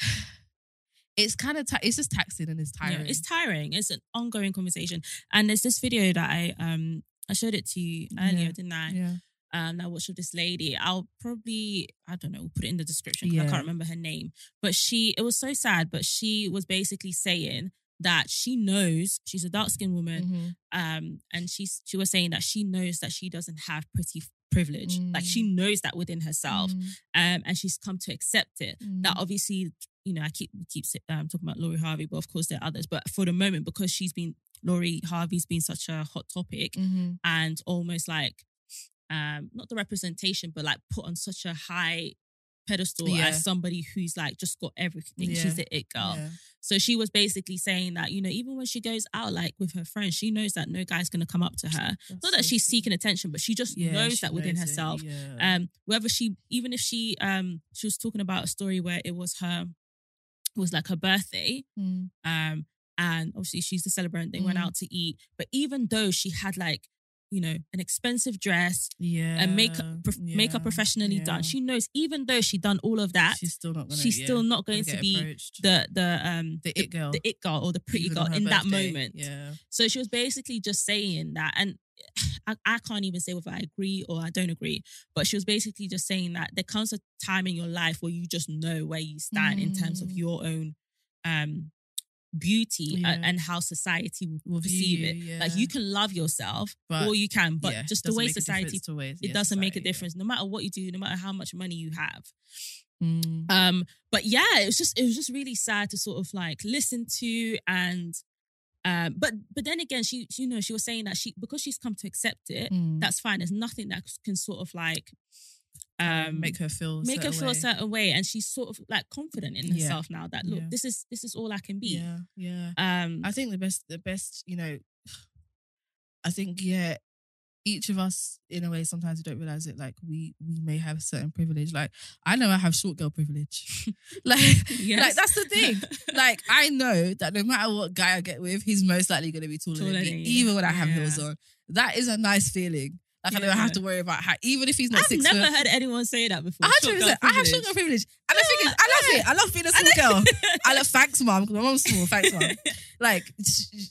Speaker 2: it's kind of ta- it's just taxing and it's tiring.
Speaker 4: Yeah, it's tiring. It's an ongoing conversation. And there's this video that I um I showed it to you earlier,
Speaker 2: Yeah.
Speaker 4: didn't I?
Speaker 2: yeah,
Speaker 4: um, I watched with this lady. I'll probably, I don't know, we'll put it in the description 'cause I can't remember her name. But she, it was so sad, but she was basically saying that she knows she's a dark skinned woman.
Speaker 2: Mhm.
Speaker 4: Um, and she's she was saying that she knows that she doesn't have pretty privilege. Like she knows that within herself.
Speaker 2: Mm,
Speaker 4: Um, and she's come to accept it. That
Speaker 2: mm.
Speaker 4: obviously, you know, I keep keep um, talking about Lori Harvey, but of course there are others. But for the moment, because she's been Lori Harvey's been such a hot topic,
Speaker 2: Mhm.
Speaker 4: and almost like um not the representation but like put on such a high pedestal
Speaker 2: Yeah.
Speaker 4: as somebody who's like just got everything
Speaker 2: Yeah.
Speaker 4: she's the it girl
Speaker 2: Yeah.
Speaker 4: so she was basically saying that you know even when she goes out like with her friends she knows that no guy's gonna come up to her
Speaker 2: That's
Speaker 4: not that she's seeking attention but she just knows
Speaker 2: she
Speaker 4: that within
Speaker 2: it,
Speaker 4: herself um whether she even if she um she was talking about a story where it was her it was like her birthday
Speaker 2: Mm.
Speaker 4: um, and obviously she's the celebrant. They went
Speaker 2: Mm.
Speaker 4: out to eat, but even though she had like, you know, an expensive dress
Speaker 2: yeah,
Speaker 4: and makeup, prof- makeup professionally
Speaker 2: yeah.
Speaker 4: done, she knows even though she done all of that,
Speaker 2: she's still not gonna.
Speaker 4: she's
Speaker 2: yeah,
Speaker 4: still not going to be
Speaker 2: approached.
Speaker 4: the the um
Speaker 2: the it girl,
Speaker 4: the it girl or the pretty
Speaker 2: even
Speaker 4: girl in that moment.
Speaker 2: Yeah,
Speaker 4: So she was basically just saying that, and I, I can't even say whether I agree or I don't agree, but she was basically just saying that there comes a time in your life where you just know where you stand in terms of
Speaker 2: Mm.
Speaker 4: your own um beauty
Speaker 2: Yeah.
Speaker 4: and how society will perceive
Speaker 2: you,
Speaker 4: it. Like you can love yourself,
Speaker 2: But,
Speaker 4: or you can, but
Speaker 2: yeah,
Speaker 4: just the way society
Speaker 2: ways-
Speaker 4: it
Speaker 2: yeah,
Speaker 4: doesn't make a
Speaker 2: society, yeah.
Speaker 4: difference no matter what you do, no matter how much money you have.
Speaker 2: Mm.
Speaker 4: Um, but yeah, it was just it was just really sad to sort of like listen to and um, but but then again, she you know she was saying that she because she's come to accept it,
Speaker 2: Mm.
Speaker 4: that's fine. There's nothing that can sort of like um
Speaker 2: make her feel
Speaker 4: make her feel a certain way, and she's sort of like confident in
Speaker 2: Yeah.
Speaker 4: herself now that look,
Speaker 2: Yeah.
Speaker 4: this is this is all I can be.
Speaker 2: Yeah, yeah.
Speaker 4: Um,
Speaker 2: I think the best, the best, you know, I think yeah, each of us in a way sometimes we don't realize it. Like we we may have certain privilege. Like I know I have short girl privilege. like
Speaker 4: Yes.
Speaker 2: like that's the thing. like I know that no matter what guy I get with, he's most likely going to be taller,
Speaker 4: Taller
Speaker 2: than me, even when I have heels on. That is a nice feeling. Like I don't have to worry about how, even if he's not
Speaker 4: I've
Speaker 2: six
Speaker 4: never
Speaker 2: foot.
Speaker 4: heard anyone say that before.
Speaker 2: A hundred
Speaker 4: Short girl.
Speaker 2: I have short girl privilege, and the thing is, I love it. I love being a small girl. I love thanks, mom. Because my mom's small. Thanks, mom. Like,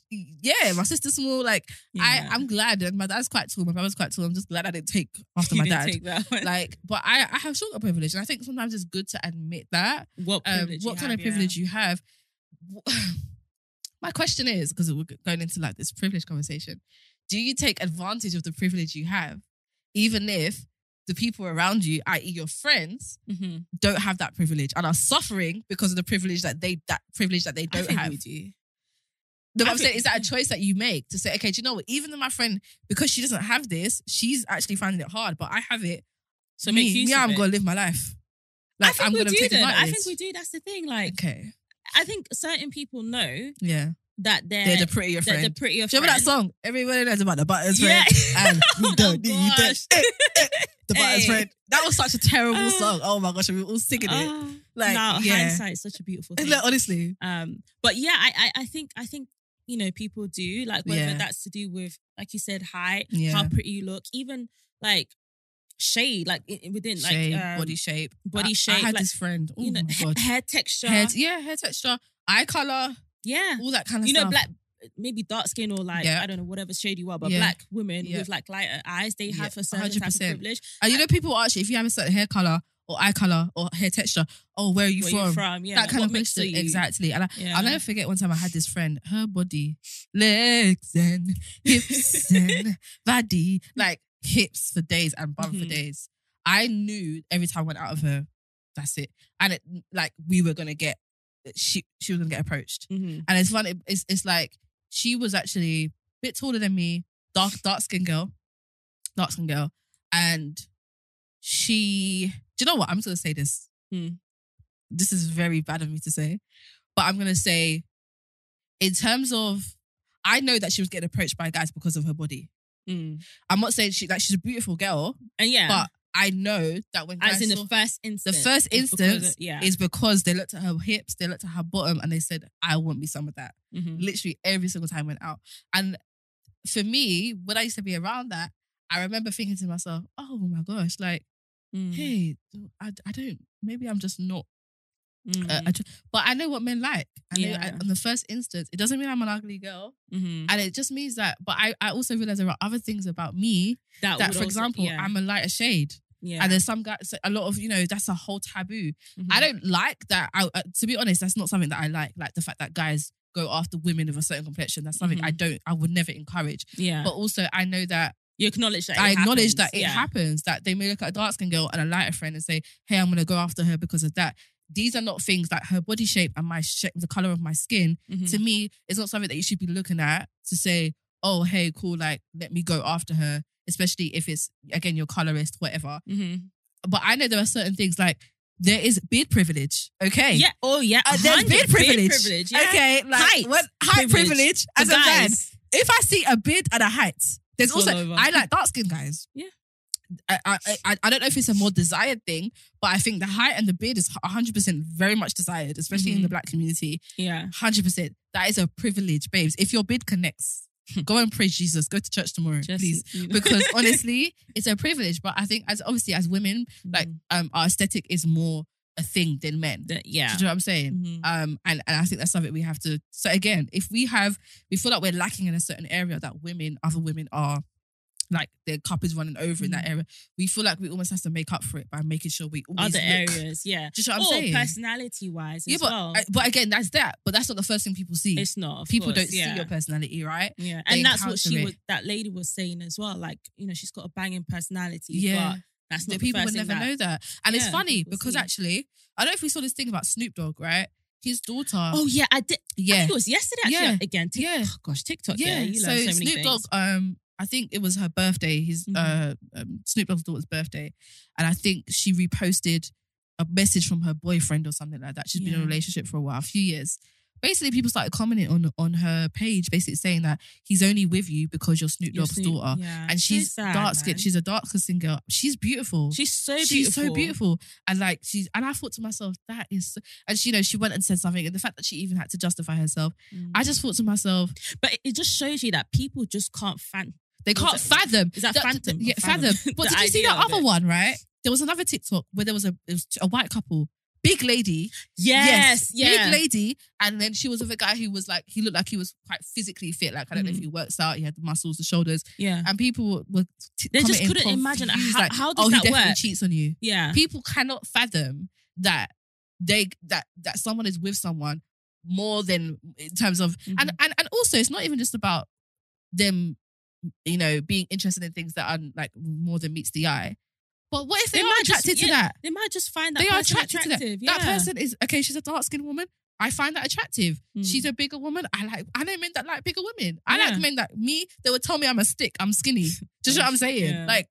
Speaker 2: yeah, my sister's small. Like, I,
Speaker 4: Yeah.
Speaker 2: I'm glad, and my dad's quite tall. My brother's quite tall. I'm just glad I didn't take after
Speaker 4: You
Speaker 2: my
Speaker 4: didn't
Speaker 2: dad.
Speaker 4: take that.
Speaker 2: Like, but I, I have short girl privilege, and I think sometimes it's good to admit that.
Speaker 4: what
Speaker 2: Um, what kind
Speaker 4: have,
Speaker 2: of privilege you have. My question is because we're going into like this privilege conversation. Do you take advantage of the privilege you have, even if the people around you, i.e., your friends,
Speaker 4: Yeah. hmm
Speaker 2: don't have that privilege and are suffering because of the privilege that they that privilege that they don't have.
Speaker 4: we do. I
Speaker 2: I'm saying, is that a choice that you make to say, okay, do you know what? Even though my friend, because she doesn't have this, she's actually finding it hard, but I have it.
Speaker 4: So
Speaker 2: me,
Speaker 4: make use
Speaker 2: me, I'm
Speaker 4: it.
Speaker 2: gonna live my life.
Speaker 4: I
Speaker 2: Like
Speaker 4: think
Speaker 2: I'm
Speaker 4: we
Speaker 2: gonna
Speaker 4: do. I think we do. That's the thing. Like,
Speaker 2: Okay,
Speaker 4: I think certain people know
Speaker 2: yeah,
Speaker 4: that they're
Speaker 2: they're the prettier friend.
Speaker 4: the prettier
Speaker 2: you remember that song? Everybody knows about the butters
Speaker 4: Yeah.
Speaker 2: friend, and we don't
Speaker 4: Oh,
Speaker 2: need that.
Speaker 4: gosh.
Speaker 2: Eh, eh, The butters friend. That was such a terrible
Speaker 4: Oh.
Speaker 2: song. Oh my gosh, we were all singing it.
Speaker 4: Oh,
Speaker 2: Like,
Speaker 4: no,
Speaker 2: yeah.
Speaker 4: hindsight is such a beautiful thing.
Speaker 2: Like, honestly,
Speaker 4: Um, but yeah, I, I, I think, I think, you know, people do like whether
Speaker 2: Yeah.
Speaker 4: that's to do with, like you said, height,
Speaker 2: Yeah.
Speaker 4: how pretty you look, even like shade, like within like um,
Speaker 2: body shape,
Speaker 4: body
Speaker 2: I- I, had
Speaker 4: like,
Speaker 2: this friend. Oh
Speaker 4: you know,
Speaker 2: my god,
Speaker 4: hair texture,
Speaker 2: hair, yeah, hair texture, eye color,
Speaker 4: yeah,
Speaker 2: all that kind of
Speaker 4: you know,
Speaker 2: stuff.
Speaker 4: black. Maybe dark skin or like
Speaker 2: Yeah.
Speaker 4: I don't know whatever shade you are, but
Speaker 2: Yeah.
Speaker 4: black women
Speaker 2: Yeah.
Speaker 4: with like lighter eyes, they have a certain type of privilege.
Speaker 2: And you know, people ask you if you have a certain hair color or eye color or hair texture. Oh, where are you
Speaker 4: Where
Speaker 2: from?
Speaker 4: you from? Yeah,
Speaker 2: that kind
Speaker 4: what
Speaker 2: of question. Exactly. And I,
Speaker 4: Yeah.
Speaker 2: I'll never forget one time I had this friend, her body, legs and hips and body, like hips for days and bum for
Speaker 4: Mhm.
Speaker 2: days. I knew every time I went out of her, that's it. And it, like we were gonna get, she she was gonna get approached.
Speaker 4: Mhm.
Speaker 2: And it's funny. It's it's like she was actually a bit taller than me, dark dark skin girl, dark skin girl, and she. Do you know what? I'm just gonna say this.
Speaker 4: Hmm.
Speaker 2: This is very bad of me to say, but I'm gonna say, in terms of, I know that she was getting approached by guys because of her body.
Speaker 4: Mm.
Speaker 2: I'm not saying she like she's a beautiful girl,
Speaker 4: And yeah,
Speaker 2: but I know that when
Speaker 4: As in the first instance.
Speaker 2: the first
Speaker 4: it's because
Speaker 2: instance
Speaker 4: of- yeah.
Speaker 2: is because they looked at her hips, they looked at her bottom, and they said, "I want me some of that."
Speaker 4: Mhm.
Speaker 2: Literally every single time I went out, and for me, when I used to be around that, I remember thinking to myself, "Oh my gosh, like,
Speaker 4: Mm.
Speaker 2: hey, I, I don't. Maybe I'm just not
Speaker 4: Mm.
Speaker 2: uh, but I know what men like. I know
Speaker 4: Yeah.
Speaker 2: I, on the first instance, it doesn't mean I'm an ugly girl,
Speaker 4: Mhm.
Speaker 2: and it just means that. But I, I also realize there are other things about me
Speaker 4: that,
Speaker 2: that,
Speaker 4: would
Speaker 2: for
Speaker 4: also-
Speaker 2: example,
Speaker 4: yeah.
Speaker 2: I'm a lighter shade,
Speaker 4: yeah.
Speaker 2: and there's some guys, a lot of you know, that's a whole taboo.
Speaker 4: Mhm.
Speaker 2: I don't like that. I, uh, to be honest, that's not something that I like. Like the fact that guys go after women of a certain complexion. That's something I
Speaker 4: Mhm.
Speaker 2: don't. I would never encourage.
Speaker 4: yeah.
Speaker 2: But also, I know that
Speaker 4: you acknowledge that.
Speaker 2: I acknowledge
Speaker 4: happens.
Speaker 2: that it
Speaker 4: yeah.
Speaker 2: happens. That they may look at a dark skinned girl and a lighter friend and say, "Hey, I'm going to go after her because of that." These are not things like her body shape and my shape, the color of my skin.
Speaker 4: Mhm.
Speaker 2: To me, it's not something that you should be looking at to say, "Oh, hey, cool, like let me go after her." Especially if it's again your colorist, whatever.
Speaker 4: Mhm.
Speaker 2: But I know there are certain things like there is beard privilege. Okay,
Speaker 4: Yeah. Oh, yeah.
Speaker 2: Uh, there's
Speaker 4: 100
Speaker 2: beard privilege.
Speaker 4: privilege. Yeah.
Speaker 2: Okay, like
Speaker 4: Height
Speaker 2: when, height
Speaker 4: privilege
Speaker 2: privilege, as a man. If I see a beard and a height, there's
Speaker 4: It's
Speaker 2: also. I like dark skinned guys.
Speaker 4: Yeah.
Speaker 2: I, I I don't know if it's a more desired thing, but I think the height and the beard is 100 percent very much desired, especially in
Speaker 4: Mhm.
Speaker 2: the black community.
Speaker 4: Yeah.
Speaker 2: 100 percent that is a privilege, babes. If your beard connects, go and praise Jesus. Go to church tomorrow,
Speaker 4: Just,
Speaker 2: please.
Speaker 4: you know.
Speaker 2: Because honestly, it's a privilege. But I think as obviously as women, like
Speaker 4: Mhm.
Speaker 2: um, our aesthetic is more a thing than men.
Speaker 4: That-
Speaker 2: Do
Speaker 4: yeah.
Speaker 2: you know what I'm saying?
Speaker 4: Mhm.
Speaker 2: Um, and, and I think that's something we have to. So again, if we have, we feel like we're lacking in a certain area that women, other women are, like their cup is running over in that area. We feel like we almost have to make up for it by making sure we always
Speaker 4: Other
Speaker 2: look-
Speaker 4: areas. Yeah.
Speaker 2: Just what I'm
Speaker 4: or
Speaker 2: saying?
Speaker 4: personality wise
Speaker 2: Yeah,
Speaker 4: as
Speaker 2: but
Speaker 4: well.
Speaker 2: But again, that's that. But that's not the first thing people see.
Speaker 4: it's not. of
Speaker 2: people
Speaker 4: course,
Speaker 2: don't
Speaker 4: yeah.
Speaker 2: see your personality, right?
Speaker 4: Yeah,
Speaker 2: They
Speaker 4: and that's what
Speaker 2: encounter
Speaker 4: she
Speaker 2: it.
Speaker 4: was. That lady was saying as well. Like you know, she's got a banging personality.
Speaker 2: Yeah.
Speaker 4: but that's not the
Speaker 2: people
Speaker 4: first
Speaker 2: would
Speaker 4: thing
Speaker 2: never
Speaker 4: that-
Speaker 2: know that. And it's
Speaker 4: yeah,
Speaker 2: funny
Speaker 4: people
Speaker 2: because
Speaker 4: see.
Speaker 2: actually, I don't know if we saw this thing about Snoop Dogg, right? His daughter.
Speaker 4: Oh yeah, I did. I
Speaker 2: yeah,
Speaker 4: think it was yesterday. Actually,
Speaker 2: Yeah.
Speaker 4: again. Tik-
Speaker 2: Yeah.
Speaker 4: oh, gosh, TikTok. Yeah,
Speaker 2: yeah.
Speaker 4: you
Speaker 2: so
Speaker 4: learn so many
Speaker 2: Snoop
Speaker 4: things.
Speaker 2: Dogg, um, I think it was her birthday. His
Speaker 4: Mhm.
Speaker 2: uh, um, Snoop Dogg's daughter's birthday, and I think she reposted a message from her boyfriend or something like that. She's been in a relationship for a while, a few years. Basically, people started commenting on on her page, basically saying that he's only with you because you're Snoop Dogg's
Speaker 4: Snoop-
Speaker 2: daughter,
Speaker 4: yeah.
Speaker 2: and she's dark skinned. She's a dark skinned girl. She's beautiful.
Speaker 4: she's so beautiful.
Speaker 2: She's so beautiful. And like she's and I thought to myself, that is so, and she, you know, she went and said something. And the fact that she even had to justify herself,
Speaker 4: Mm.
Speaker 2: I just thought to myself,
Speaker 4: But it- it just shows you that people just can't fan.
Speaker 2: They can't
Speaker 4: it-
Speaker 2: fathom.
Speaker 4: is that
Speaker 2: The- the-
Speaker 4: phantom or
Speaker 2: yeah,
Speaker 4: fathom?
Speaker 2: fathom. But did you see that other one, right? There was another TikTok where there was a it was a white couple, big lady.
Speaker 4: Yes, yeah.
Speaker 2: Big lady. And then she was with a guy who was like, he looked like he was quite physically fit. Like, I don't know if
Speaker 4: Mhm.
Speaker 2: he works out, he had the muscles, the shoulders.
Speaker 4: yeah,
Speaker 2: And people were t-
Speaker 4: They just couldn't imagine how-
Speaker 2: like,
Speaker 4: how does
Speaker 2: oh,
Speaker 4: that
Speaker 2: he definitely
Speaker 4: work?
Speaker 2: cheats on you.
Speaker 4: yeah.
Speaker 2: People cannot fathom that they that that someone is with someone more than in terms of and
Speaker 4: Mhm.
Speaker 2: and and also it's not even just about them you know being interested in things that are like more than meets the eye but what if they,
Speaker 4: They
Speaker 2: are
Speaker 4: might just-
Speaker 2: attracted to
Speaker 4: yeah,
Speaker 2: that
Speaker 4: They might just find that
Speaker 2: they are attracted, to that
Speaker 4: attractive.
Speaker 2: that person is okay she's a dark-skinned woman I find that attractive.
Speaker 4: Mm.
Speaker 2: She's a bigger woman. I like. I know men that like bigger women. I
Speaker 4: Yeah.
Speaker 2: like men that me. They would tell me I'm a stick. I'm skinny. Just what I'm saying.
Speaker 4: Yeah.
Speaker 2: Like,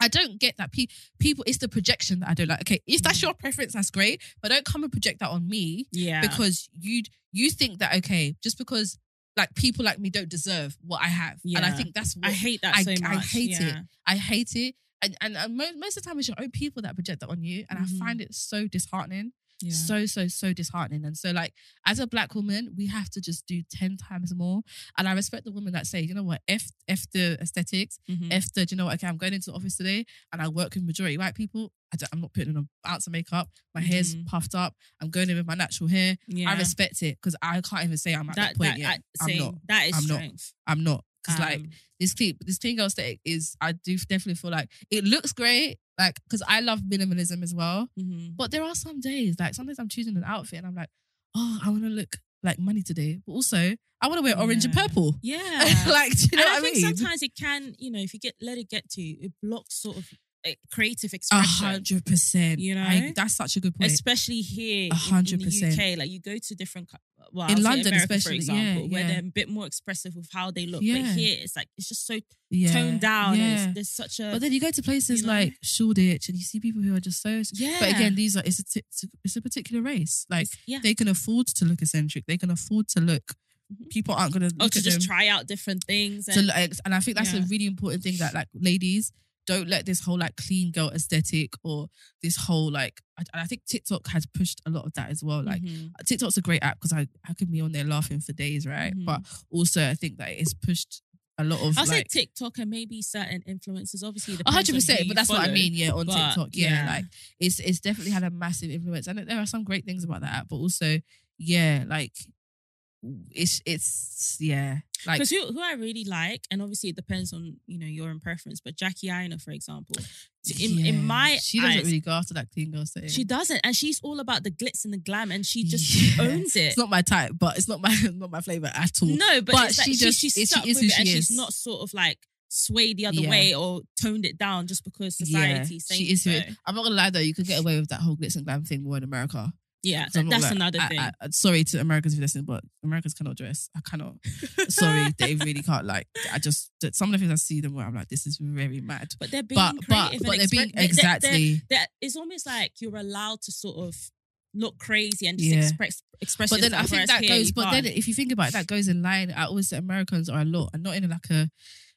Speaker 2: I don't get that. Pe- people, it's the projection that I don't like. Okay, if that's
Speaker 4: Mm.
Speaker 2: your preference, that's great. But don't come and project that on me
Speaker 4: yeah,
Speaker 2: because you you think that okay, just because like people like me don't deserve what I have, Yeah. and I think that's what
Speaker 4: I hate that
Speaker 2: I-
Speaker 4: so much.
Speaker 2: I hate it. I hate it. And and, and most, most of the time it's your own people that project that on you, and
Speaker 4: Mhm.
Speaker 2: I find it so disheartening
Speaker 4: Yeah.
Speaker 2: so so so disheartening and so like as a black woman we have to just do 10 times more and i respect the women that say you know what f f the aesthetics
Speaker 4: Mhm.
Speaker 2: f the you know what okay i'm going into the office today and i work with majority white people I don't, i'm not putting on an ounce of makeup my hair's
Speaker 4: Mhm.
Speaker 2: puffed up i'm going in with my natural hair
Speaker 4: yeah.
Speaker 2: i respect it because i can't even say i'm at that,
Speaker 4: that.
Speaker 2: point
Speaker 4: that,
Speaker 2: yet
Speaker 4: I-
Speaker 2: i'm not
Speaker 4: That is
Speaker 2: I'm not.
Speaker 4: strength.
Speaker 2: i'm not because like
Speaker 4: Um,
Speaker 2: this clean this clean girl aesthetic is i do definitely feel like it looks great like because i love minimalism as well
Speaker 4: mhm.
Speaker 2: but there are some days, like sometimes I'm choosing an outfit and I'm like, oh, I want to look like money today. But also, I want to wear orange and purple.
Speaker 4: yeah.
Speaker 2: like, do you know
Speaker 4: I
Speaker 2: I
Speaker 4: think
Speaker 2: mean?
Speaker 4: sometimes it can, you know, if you get let it get to you, it blocks sort of uh, creative
Speaker 2: A
Speaker 4: expression.
Speaker 2: hundred percent.
Speaker 4: You know?
Speaker 2: I- that's such a good point.
Speaker 4: Especially here,
Speaker 2: A hundred percent.
Speaker 4: UK, like you go to different, well,
Speaker 2: In London
Speaker 4: America, for
Speaker 2: especially, yeah,
Speaker 4: example, where
Speaker 2: yeah.
Speaker 4: they're a bit more expressive with how they look.
Speaker 2: Yeah.
Speaker 4: But here, it's like it's just so toned down.
Speaker 2: Yeah.
Speaker 4: There's such a
Speaker 2: but then you go to places
Speaker 4: you know?
Speaker 2: like Shoreditch and you see people who are just so.
Speaker 4: yeah.
Speaker 2: But again, these are it's a, t- it's a particular race. Like
Speaker 4: yeah.
Speaker 2: they can afford to look eccentric. They can afford to look.
Speaker 4: Mhm.
Speaker 2: People aren't gonna
Speaker 4: oh,
Speaker 2: look
Speaker 4: to just
Speaker 2: them
Speaker 4: try out different things. And,
Speaker 2: look, and I think that's a really important thing that like ladies don't let this whole like clean girl aesthetic or this whole like I, and I think TikTok has pushed a lot of that as well. Like
Speaker 4: Mhm.
Speaker 2: TikTok's a great app because I I could be on there laughing for days, right?
Speaker 4: Mhm.
Speaker 2: But also I think that it's pushed a lot of
Speaker 4: I'll
Speaker 2: like
Speaker 4: say TikTok and maybe certain influencers. Obviously,
Speaker 2: hundred percent, But that's what I mean. Yeah, on
Speaker 4: But,
Speaker 2: TikTok, yeah,
Speaker 4: yeah.
Speaker 2: like it's it's definitely had a massive influence, and there are some great things about that app. But also, yeah, like it's it's yeah, like
Speaker 4: Because who, who I really like, and obviously it depends on you know your own preference, but Jackie Aina, for example, in,
Speaker 2: yeah.
Speaker 4: in my
Speaker 2: she doesn't
Speaker 4: eyes,
Speaker 2: really go after that clean girl thing.
Speaker 4: she doesn't, and she's all about the glitz and the glam, and she just
Speaker 2: Yeah.
Speaker 4: owns it.
Speaker 2: It's not my type, but it's not my not my flavor at all.
Speaker 4: no, but,
Speaker 2: but
Speaker 4: it's like
Speaker 2: she
Speaker 4: she
Speaker 2: just-
Speaker 4: she's
Speaker 2: she
Speaker 4: stuck
Speaker 2: is
Speaker 4: with it, and
Speaker 2: she
Speaker 4: she's not sort of like swayed the other
Speaker 2: Yeah.
Speaker 4: way or toned it down just because society saying
Speaker 2: she is.
Speaker 4: so.
Speaker 2: it- I'm not gonna lie though, you could get away with that whole glitz and glam thing more in America.
Speaker 4: Yeah,
Speaker 2: I'm not
Speaker 4: that's
Speaker 2: like-
Speaker 4: another
Speaker 2: I-
Speaker 4: thing.
Speaker 2: I- I- sorry to Americans if you listen, but Americans cannot dress. I cannot. sorry, they really can't. Like, I just some of the things I see them where I'm like, this is very mad.
Speaker 4: but they're being
Speaker 2: But but
Speaker 4: creative
Speaker 2: but
Speaker 4: and
Speaker 2: they're being
Speaker 4: expre- they- they-
Speaker 2: exactly.
Speaker 4: they're- they're- it's almost like you're allowed to sort of look crazy and just
Speaker 2: Yeah.
Speaker 4: express express
Speaker 2: But then I
Speaker 4: yourself,
Speaker 2: think
Speaker 4: whereas
Speaker 2: that
Speaker 4: here
Speaker 2: goes.
Speaker 4: you
Speaker 2: But then
Speaker 4: can't.
Speaker 2: if you think about it, that goes in line. I always say Americans are a lot, and not in a, like a,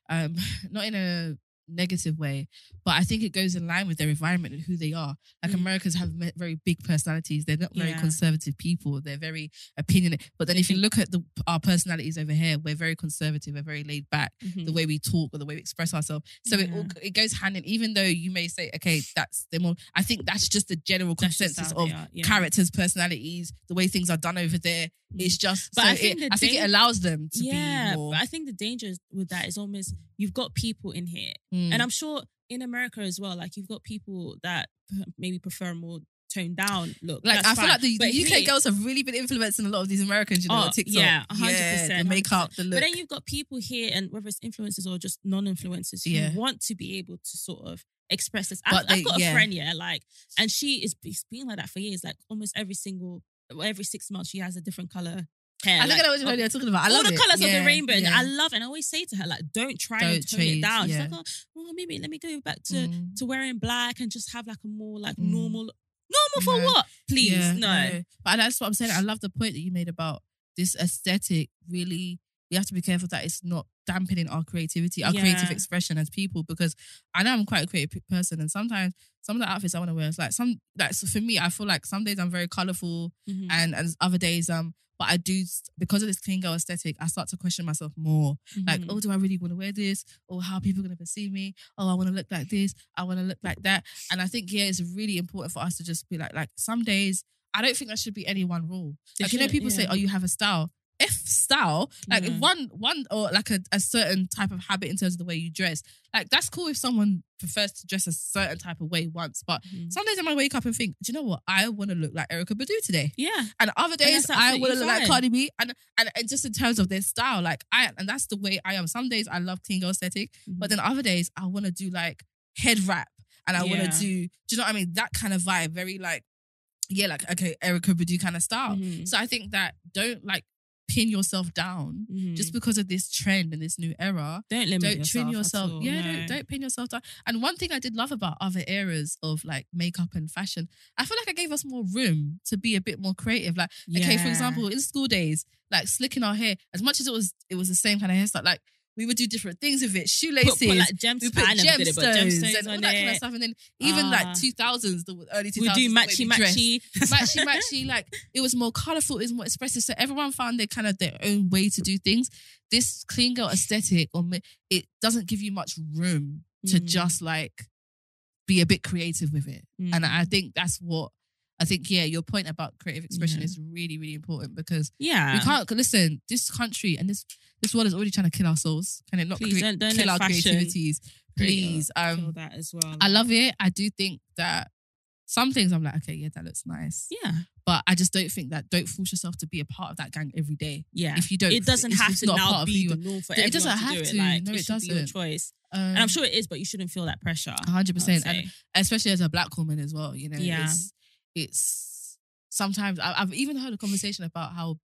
Speaker 2: um, not in a negative way, but I think it goes in line with their environment and who they are. Like
Speaker 4: Mm.
Speaker 2: Americans have very big personalities. They're not very
Speaker 4: Yeah.
Speaker 2: conservative people. They're very opinionated. But then if you look at the our personalities over here, we're very conservative. We're very laid back.
Speaker 4: Mhm.
Speaker 2: The way we talk or the way we express ourselves. So it all, it goes hand in. Even though you may say, okay, that's the more. I think that's just the general
Speaker 4: That's
Speaker 2: consensus of
Speaker 4: are, yeah.
Speaker 2: characters, personalities, the way things are done over there. It's just,
Speaker 4: But
Speaker 2: so
Speaker 4: I think
Speaker 2: it, I think it allows them to
Speaker 4: yeah,
Speaker 2: be more.
Speaker 4: but I think the danger with that is almost you've got people in here,
Speaker 2: Mm.
Speaker 4: and I'm sure in America as well. Like you've got people that maybe prefer a more toned down look.
Speaker 2: like I feel
Speaker 4: fine.
Speaker 2: like the, the UK girls have really been influencing a lot of these Americans, you know,
Speaker 4: Oh,
Speaker 2: on TikTok.
Speaker 4: yeah, 100%,
Speaker 2: Yeah, the makeup, the look.
Speaker 4: But then you've got people here, and whether it's influencers or just non-influencers, who
Speaker 2: Yeah.
Speaker 4: want to be able to sort of express this. I've,
Speaker 2: they-
Speaker 4: I've got
Speaker 2: yeah.
Speaker 4: a friend, yeah, like, and she is it's been like that for years. Like almost every single, every six months, she has a different color hair.
Speaker 2: I think
Speaker 4: like,
Speaker 2: I know what you're talking about. I
Speaker 4: all
Speaker 2: love
Speaker 4: the
Speaker 2: it.
Speaker 4: colors of
Speaker 2: Yeah,
Speaker 4: the rainbow. And
Speaker 2: yeah.
Speaker 4: I love it. And I always say to her, like, don't try and
Speaker 2: Don't
Speaker 4: tone
Speaker 2: change,
Speaker 4: it down.
Speaker 2: yeah.
Speaker 4: She's like, oh, well, maybe let me go back to
Speaker 2: Mm.
Speaker 4: to wearing black and just have like a more like
Speaker 2: Mm.
Speaker 4: normal. Normal for
Speaker 2: No.
Speaker 4: what? Please,
Speaker 2: Yeah,
Speaker 4: no.
Speaker 2: But that's what I'm saying. I love the point that you made about this aesthetic. Really, we have to be careful that it's not dampening our creativity, our creative expression as people. Because I know I'm quite a creative person, and sometimes some of the outfits I want to wear is like some. Like so for me, I feel like some days I'm very colorful,
Speaker 4: Mhm.
Speaker 2: and and other days um. But I do because of this clean girl aesthetic. I start to question myself more. Like,
Speaker 4: Mhm.
Speaker 2: oh, do I really want to wear this? Or how are people going to perceive me? Oh, I want to look like this. I want to look like that. And I think yeah, it's really important for us to just be like, like some days I don't think there should be any one rule. Like you know, people say, oh, you have a style. If style, like if one one or like a, a certain type of habit in terms of the way you dress, like that's cool if someone prefers to dress a certain type of way once. But
Speaker 4: Mhm.
Speaker 2: some days I might wake up and think, do you know what? I want to look like Erykah Badu today.
Speaker 4: Yeah.
Speaker 2: And other days
Speaker 4: that's
Speaker 2: I want to look like. Cardi B, and, and and just in terms of their style, like I and that's the way I am. Some days I love clean girl aesthetic, but then other days I want to do like head wrap, and I want to do, do you know what I mean? That kind of vibe, very like, yeah, like okay, Erykah Badu kind of style.
Speaker 4: Mhm.
Speaker 2: So I think that don't like pin yourself down
Speaker 4: Mhm.
Speaker 2: just because of this trend and this new era
Speaker 4: don't limit
Speaker 2: don't
Speaker 4: yourself.
Speaker 2: trim
Speaker 4: at
Speaker 2: yourself.
Speaker 4: all,
Speaker 2: Yeah,
Speaker 4: no.
Speaker 2: don't, don't pin yourself down. And one thing I did love about other eras of like makeup and fashion, I feel like I gave us more room to be a bit more creative. Like, okay, for example, in school days, like slicking our hair, as much as it was, it was the same kind of hairstyle. Like we would do different things with it, shoelaces.
Speaker 4: Put, put like gems.
Speaker 2: we put
Speaker 4: did it,
Speaker 2: gemstones
Speaker 4: gemstones
Speaker 2: and all that kind of stuff, and then even
Speaker 4: Ah.
Speaker 2: like two thousands, the early two thousands, We
Speaker 4: do matchy matchy.
Speaker 2: matchy matchy like it was more colorful it was more expressive so everyone found their kind of their own way to do things this clean girl aesthetic or it doesn't give you much room to
Speaker 4: Mm.
Speaker 2: just like be a bit creative with it and i think that's what i think yeah your point about creative expression
Speaker 4: Yeah.
Speaker 2: is really really important because
Speaker 4: Yeah.
Speaker 2: we can't listen this country and this this world is already trying to kill our souls can it not
Speaker 4: Please
Speaker 2: crea-
Speaker 4: don't- don't
Speaker 2: kill our creativities please
Speaker 4: Feel
Speaker 2: um
Speaker 4: that as well.
Speaker 2: i love it i do think that some things i'm like okay yeah that looks nice
Speaker 4: Yeah.
Speaker 2: but I just don't think that. Don't force yourself to be a part of that gang every day.
Speaker 4: Yeah.
Speaker 2: If you don't,
Speaker 4: it doesn't
Speaker 2: it's-
Speaker 4: have
Speaker 2: it's
Speaker 4: to
Speaker 2: not a part
Speaker 4: now be
Speaker 2: you
Speaker 4: the norm for
Speaker 2: It doesn't
Speaker 4: to
Speaker 2: have
Speaker 4: do it.
Speaker 2: to.
Speaker 4: Like,
Speaker 2: No,
Speaker 4: it,
Speaker 2: it
Speaker 4: should be your
Speaker 2: doesn't.
Speaker 4: choice.
Speaker 2: Um,
Speaker 4: And I'm sure it is, but you shouldn't feel that pressure. 100.
Speaker 2: percent and especially as a black woman as well. You know,
Speaker 4: Yeah.
Speaker 2: it's it's sometimes I, I've even heard a conversation about how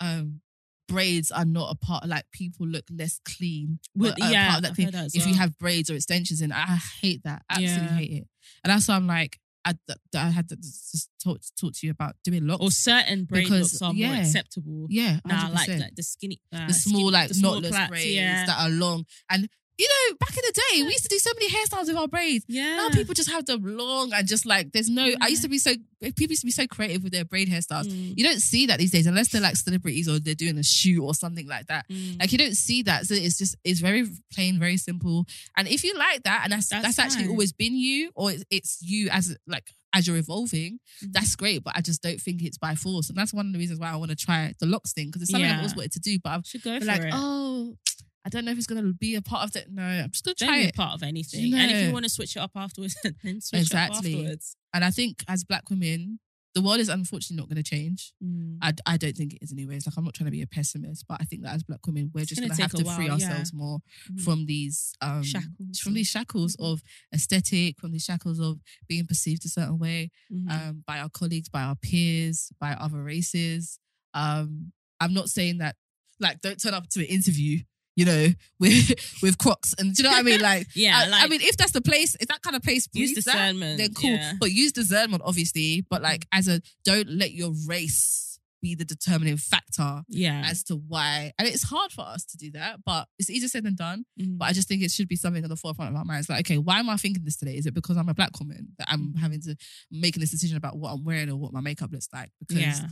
Speaker 2: um braids are not a part. Like people look less clean.
Speaker 4: Well,
Speaker 2: but
Speaker 4: yeah,
Speaker 2: part of that
Speaker 4: heard that
Speaker 2: if you have braids or extensions in. I hate that. Absolutely
Speaker 4: Yeah.
Speaker 2: hate it. And that's why I'm like. I, I had to just talk talk to you about doing locks.
Speaker 4: or certain braid
Speaker 2: Because,
Speaker 4: looks are
Speaker 2: yeah.
Speaker 4: more acceptable.
Speaker 2: yeah,
Speaker 4: Now,
Speaker 2: 100%.
Speaker 4: like, like the skinny, uh,
Speaker 2: the small
Speaker 4: skinny-
Speaker 2: like
Speaker 4: the small
Speaker 2: knotless
Speaker 4: plaits,
Speaker 2: braids
Speaker 4: yeah.
Speaker 2: that are long and you know, back in the day, we used to do so many hairstyles with our braids.
Speaker 4: Yeah.
Speaker 2: Now people just have them long and just like there's no. I used to be so people used to be so creative with their braid hairstyles.
Speaker 4: Mm.
Speaker 2: You don't see that these days unless they're like celebrities or they're doing a shoot or something like that.
Speaker 4: Mm.
Speaker 2: Like you don't see that. So it's just it's very plain, very simple. And if you like that, and that's
Speaker 4: That's
Speaker 2: that's, actually always been you, or it's, it's you as like as you're evolving,
Speaker 4: Mm.
Speaker 2: that's great. But I just don't think it's by force, and that's one of the reasons why I want to try the locks thing because it's something I've always wanted to do. But I'm
Speaker 4: should go for
Speaker 2: like,
Speaker 4: it.
Speaker 2: oh, I don't know if it's gonna be a part of that. No, I'm just gonna try
Speaker 4: be
Speaker 2: it.
Speaker 4: part of anything.
Speaker 2: You
Speaker 4: And if you want to switch it up afterwards, then switch
Speaker 2: Exactly.
Speaker 4: it up afterwards.
Speaker 2: And I think as black women, the world is unfortunately not going to change.
Speaker 4: Mm.
Speaker 2: I, I don't think it is anyways. Like I'm not trying to be a pessimist, but I think that as black women, we're
Speaker 4: It's
Speaker 2: just
Speaker 4: gonna
Speaker 2: going to have to free
Speaker 4: while, yeah.
Speaker 2: ourselves more
Speaker 4: Mhm.
Speaker 2: from these um
Speaker 4: Shackles
Speaker 2: from these shackles of aesthetic, from these shackles of being perceived a certain way
Speaker 4: Mhm.
Speaker 2: um, by our colleagues, by our peers, by other races. Um, I'm not saying that like don't turn up to an interview, you know, with with Crocs and do you know what I mean? Like,
Speaker 4: Yeah,
Speaker 2: I, I mean, if that's the place, if that kind of place
Speaker 4: Use
Speaker 2: breeds that,
Speaker 4: discernment,
Speaker 2: then cool.
Speaker 4: yeah.
Speaker 2: But use discernment, obviously. But like, as a don't let your race be the determining factor
Speaker 4: yeah.
Speaker 2: as to why. And it's hard for us to do that, but it's easier said than done.
Speaker 4: Mhm.
Speaker 2: But I just think it should be something at the forefront of our minds. Like, okay, why am I thinking this today? Is it because I'm a black woman that I'm
Speaker 4: Mm-hmm.
Speaker 2: having to making this decision about what I'm wearing or what my makeup looks like? Because
Speaker 4: yeah.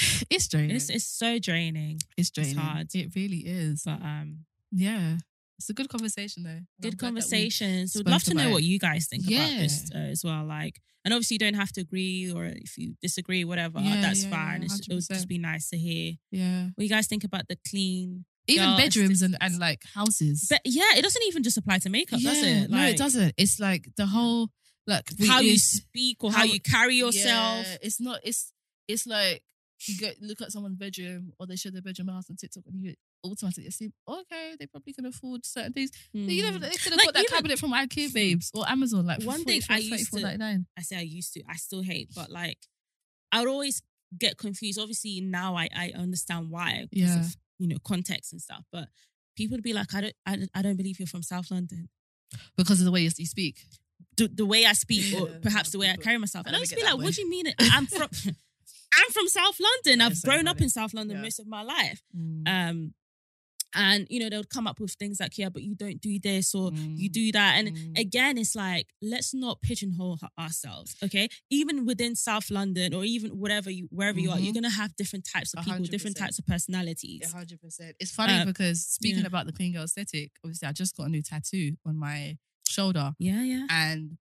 Speaker 2: it's draining.
Speaker 4: It's it's so draining.
Speaker 2: It's draining.
Speaker 4: It's hard.
Speaker 2: It really is.
Speaker 4: But um
Speaker 2: Yeah. It's a good conversation though.
Speaker 4: Good
Speaker 2: conversations. we-.
Speaker 4: Would love to know
Speaker 2: about
Speaker 4: what you guys think about
Speaker 2: Yeah.
Speaker 4: this uh, as well. Like, and obviously you don't have to agree, or if you disagree, whatever,
Speaker 2: Yeah,
Speaker 4: that's
Speaker 2: yeah,
Speaker 4: fine. it would just be nice to hear
Speaker 2: Yeah.
Speaker 4: what you guys think about the clean.
Speaker 2: Even bedrooms and, and like houses.
Speaker 4: But yeah, it doesn't even just apply to makeup, does it?
Speaker 2: no, it doesn't. It's like the whole like we-
Speaker 4: How you speak or how,
Speaker 2: how-
Speaker 4: you carry yourself.
Speaker 2: It's not. It's it's like you go look at someone's bedroom or they show their bedroom house on TikTok and you automatically assume, okay, they probably can afford certain things. You never
Speaker 4: Mm.
Speaker 2: they could have
Speaker 4: Like,
Speaker 2: got that
Speaker 4: even-
Speaker 2: cabinet from IKEA babes or Amazon like
Speaker 4: One thing I used to- I say I used to, I still hate, but like I would always get confused. Obviously now I, I understand why because
Speaker 2: Yeah.
Speaker 4: of you know context and stuff. But people would be like, I don't I, I don't believe you're from South London.
Speaker 2: because of the way you, speak.
Speaker 4: The, the way I speak, or
Speaker 2: Yeah,
Speaker 4: perhaps the way I carry myself, and I
Speaker 2: never
Speaker 4: just
Speaker 2: get
Speaker 4: be like, what do you mean? I'm from I'm from South London. I've grown up in South London
Speaker 2: Yeah.
Speaker 4: most of my life.
Speaker 2: Mm.
Speaker 4: Um, and you know they would come up with things like, yeah, but you don't do this or you
Speaker 2: Mm.
Speaker 4: do that, and
Speaker 2: Mm.
Speaker 4: again, it's like let's not pigeonhole ourselves, okay? Even within South London or even whatever you wherever you are, you're gonna have different types of people,
Speaker 2: hundred
Speaker 4: different types of personalities.
Speaker 2: Yeah, hundred percent. It's funny
Speaker 4: Uh,
Speaker 2: because speaking
Speaker 4: yeah.
Speaker 2: about the clean girl aesthetic, obviously I just got a new tattoo on my shoulder.
Speaker 4: Yeah, yeah.
Speaker 2: and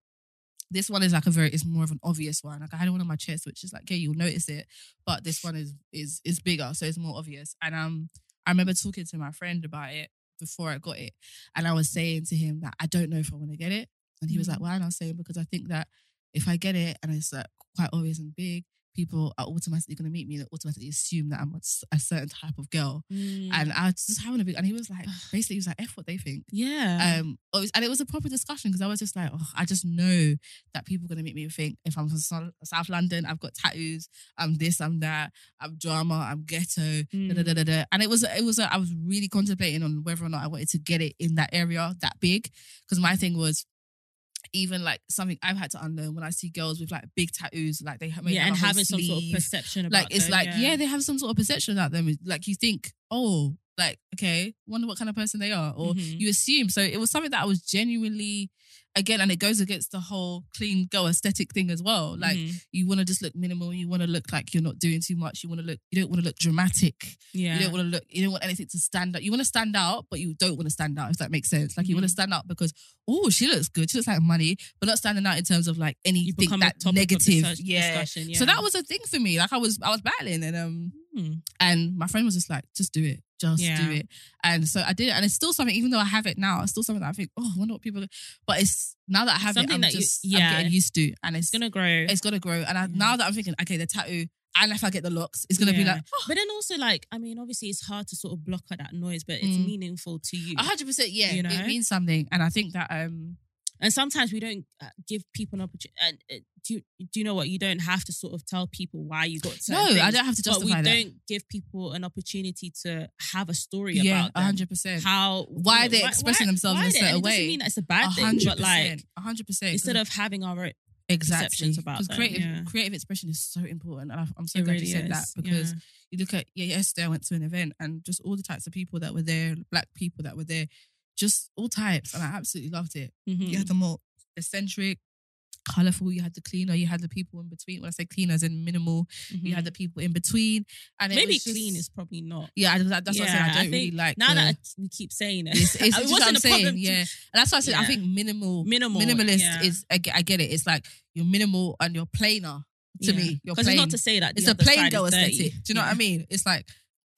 Speaker 2: this one is like a very it's more of an obvious one. Like i had one on my chest which is like yeah you'll notice it but this one is is is bigger so it's more obvious. And um i remember talking to my friend about it before i got it and i was saying to him that i don't know if i want to get it. And he was like why? And i was saying because i think that if i get it and it's like quite obvious and big people are automatically going to meet me and automatically assume that i'm a certain type of girl
Speaker 4: Mm.
Speaker 2: and i was just having a big and he was like basically he was like f what they think
Speaker 4: yeah.
Speaker 2: um, and it was a proper discussion because I was just like, oh, I just know that people are gonna make me and think if I'm from South London, I've got tattoos, I'm this, I'm that, I'm drama, I'm ghetto, da, da, da, da, da. and it was it was a, I was really contemplating on whether or not I wanted to get it in that area that big because my thing was. Even like something I've had to unlearn when I see girls with like big tattoos, like they have
Speaker 4: yeah, and having some sort of perception about
Speaker 2: like it's
Speaker 4: them,
Speaker 2: like
Speaker 4: yeah.
Speaker 2: yeah. they have some sort of perception about them like you think oh like okay wonder what kind of person they are or
Speaker 4: Mhm.
Speaker 2: you assume so it was something that i was genuinely again and it goes against the whole clean girl aesthetic thing as well like
Speaker 4: Mhm.
Speaker 2: you want to just look minimal you want to look like you're not doing too much you want to look you don't want to look dramatic
Speaker 4: yeah.
Speaker 2: you don't want to look you don't want anything to stand out you want to stand out but you don't want to stand out if that makes sense like you want to stand out because oh she looks good she looks like money but not standing out in terms of like anything that negative yeah
Speaker 4: discussion.
Speaker 2: so that was a thing for me. Like I was, I was battling, and um,
Speaker 4: Hmm.
Speaker 2: and my friend was just like, "Just do it, just
Speaker 4: Yeah.
Speaker 2: do it." And so I did it, and it's still something. Even though I have it now, it's still something that I think, "Oh, I wonder what people." But it's now that I have
Speaker 4: Something
Speaker 2: it, I'm
Speaker 4: that you-
Speaker 2: just,
Speaker 4: yeah.
Speaker 2: I'm getting used to, and it's
Speaker 4: it's gonna grow.
Speaker 2: it's gonna grow. And I,
Speaker 4: Yeah.
Speaker 2: now that I'm thinking, okay, the tattoo, and if I get the locks, it's gonna be
Speaker 4: Yeah.
Speaker 2: like,
Speaker 4: But then also, like, I mean, obviously, it's hard to sort of block out that noise, but it's
Speaker 2: Mm.
Speaker 4: meaningful to you.
Speaker 2: a hundred percent, yeah,
Speaker 4: You know?
Speaker 2: it means something. And I think that um,
Speaker 4: And sometimes we don't uh, give people an opportunity. And uh, do you, do you know what? You don't have to sort of tell people why you got.
Speaker 2: no, I don't have to
Speaker 4: But we
Speaker 2: justify that.
Speaker 4: We don't give people an opportunity to have a story
Speaker 2: Yeah,
Speaker 4: about
Speaker 2: a hundred percent.
Speaker 4: How
Speaker 2: Why
Speaker 4: you know,
Speaker 2: they're expressing themselves in a
Speaker 4: why they- and
Speaker 2: certain
Speaker 4: it doesn't mean it's a
Speaker 2: A
Speaker 4: bad thing, but like
Speaker 2: a hundred percent.
Speaker 4: instead of having our own,
Speaker 2: exactly
Speaker 4: perceptions about them,
Speaker 2: creative
Speaker 4: yeah.
Speaker 2: creative expression is so important, and I'm so
Speaker 4: it
Speaker 2: glad
Speaker 4: really
Speaker 2: you said
Speaker 4: is.
Speaker 2: that because
Speaker 4: yeah.
Speaker 2: you look at yeah yesterday I went to an event and just all the types of people that were there, black people that were there, just all types, and I absolutely loved it.
Speaker 4: Mhm.
Speaker 2: You had the more eccentric, colorful. You had the cleaner. You had the people in between. When I say cleaners, in minimal. You had the people in between, and it
Speaker 4: Mm-hmm. maybe
Speaker 2: just-
Speaker 4: clean is probably not.
Speaker 2: Yeah, I, that- that's what I said. I don't really
Speaker 4: think
Speaker 2: like
Speaker 4: now
Speaker 2: the-
Speaker 4: that we keep saying it.
Speaker 2: It's, it's,
Speaker 4: it
Speaker 2: what I'm
Speaker 4: wasn't a
Speaker 2: saying,
Speaker 4: problem. to-
Speaker 2: yeah. And that's why I said I think minimal,
Speaker 4: Minimal,
Speaker 2: minimalist
Speaker 4: yeah.
Speaker 2: is. I get, I get it. It's like you're minimal and you're plainer to me.
Speaker 4: Because it's not to say that
Speaker 2: it's a plain girl aesthetic. Do you know what I mean? It's like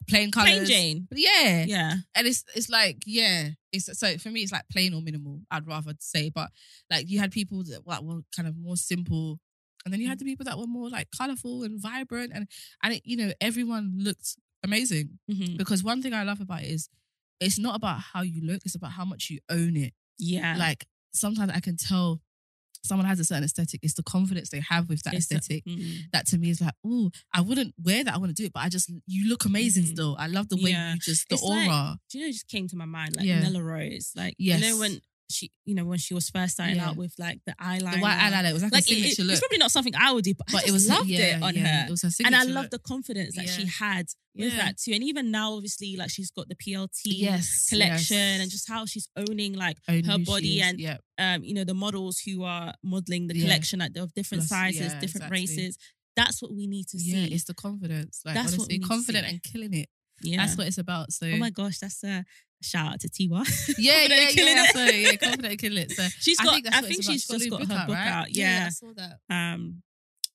Speaker 2: plain colors.
Speaker 4: Plain Jane.
Speaker 2: Yeah.
Speaker 4: Yeah.
Speaker 2: And it's it's like yeah, it's so for me it's like plain or minimal. I'd rather say, but like you had people that like, were kind of more simple, and then you had the people that were more like colorful and vibrant, and and it, you know everyone looked amazing
Speaker 4: Mhm.
Speaker 2: because one thing I love about it is it's not about how you look, it's about how much you own it.
Speaker 4: Yeah.
Speaker 2: Like sometimes I can tell someone has a certain aesthetic. It's the confidence they have with that
Speaker 4: It's the-
Speaker 2: aesthetic.
Speaker 4: Mhm.
Speaker 2: that to me is like, oh, I wouldn't wear that. I want to do it, but I just you look amazing
Speaker 4: Mhm.
Speaker 2: still. I love the way
Speaker 4: Yeah.
Speaker 2: you just the
Speaker 4: It's like-
Speaker 2: aura.
Speaker 4: Do you know? It just came to my mind like. Nella Rose. Like you know when she, you know, when she was first starting
Speaker 2: Yeah.
Speaker 4: out with like the eyeliner.
Speaker 2: the white eyeliner it was like,
Speaker 4: Like
Speaker 2: a
Speaker 4: it,
Speaker 2: signature
Speaker 4: it-
Speaker 2: look,
Speaker 4: it's probably not something I would do, but, I just
Speaker 2: it was
Speaker 4: loved
Speaker 2: yeah,
Speaker 4: it on
Speaker 2: yeah,
Speaker 4: her.
Speaker 2: It was her
Speaker 4: and
Speaker 2: signature
Speaker 4: I love
Speaker 2: look.
Speaker 4: the confidence that she
Speaker 2: Yeah.
Speaker 4: had with
Speaker 2: Yeah.
Speaker 4: that too. And even now, obviously, like she's got the PLT
Speaker 2: yes
Speaker 4: collection
Speaker 2: yes.
Speaker 4: and just how she's owning like
Speaker 2: Own
Speaker 4: her
Speaker 2: who she
Speaker 4: body
Speaker 2: is,
Speaker 4: and
Speaker 2: yeah,
Speaker 4: um, you know, the models who are modeling the
Speaker 2: Yeah.
Speaker 4: collection like of different
Speaker 2: Plus,
Speaker 4: sizes,
Speaker 2: yeah,
Speaker 4: different
Speaker 2: exactly.
Speaker 4: races. That's what we need to see.
Speaker 2: yeah. It's the confidence. Like
Speaker 4: That's what we
Speaker 2: honestly,
Speaker 4: need to
Speaker 2: confident
Speaker 4: see.
Speaker 2: and killing it.
Speaker 4: yeah.
Speaker 2: That's what it's about. So
Speaker 4: oh my gosh, that's a shout out to Tiwa.
Speaker 2: yeah, yeah, yeah.
Speaker 4: it.
Speaker 2: So yeah, confident killing it. So
Speaker 4: She's
Speaker 2: I
Speaker 4: got.
Speaker 2: think
Speaker 4: I think
Speaker 2: it's about.
Speaker 4: she's
Speaker 2: She's
Speaker 4: just got her
Speaker 2: book out, right?
Speaker 4: out.
Speaker 2: Yeah,
Speaker 4: Yeah.
Speaker 2: I saw that.
Speaker 4: Um.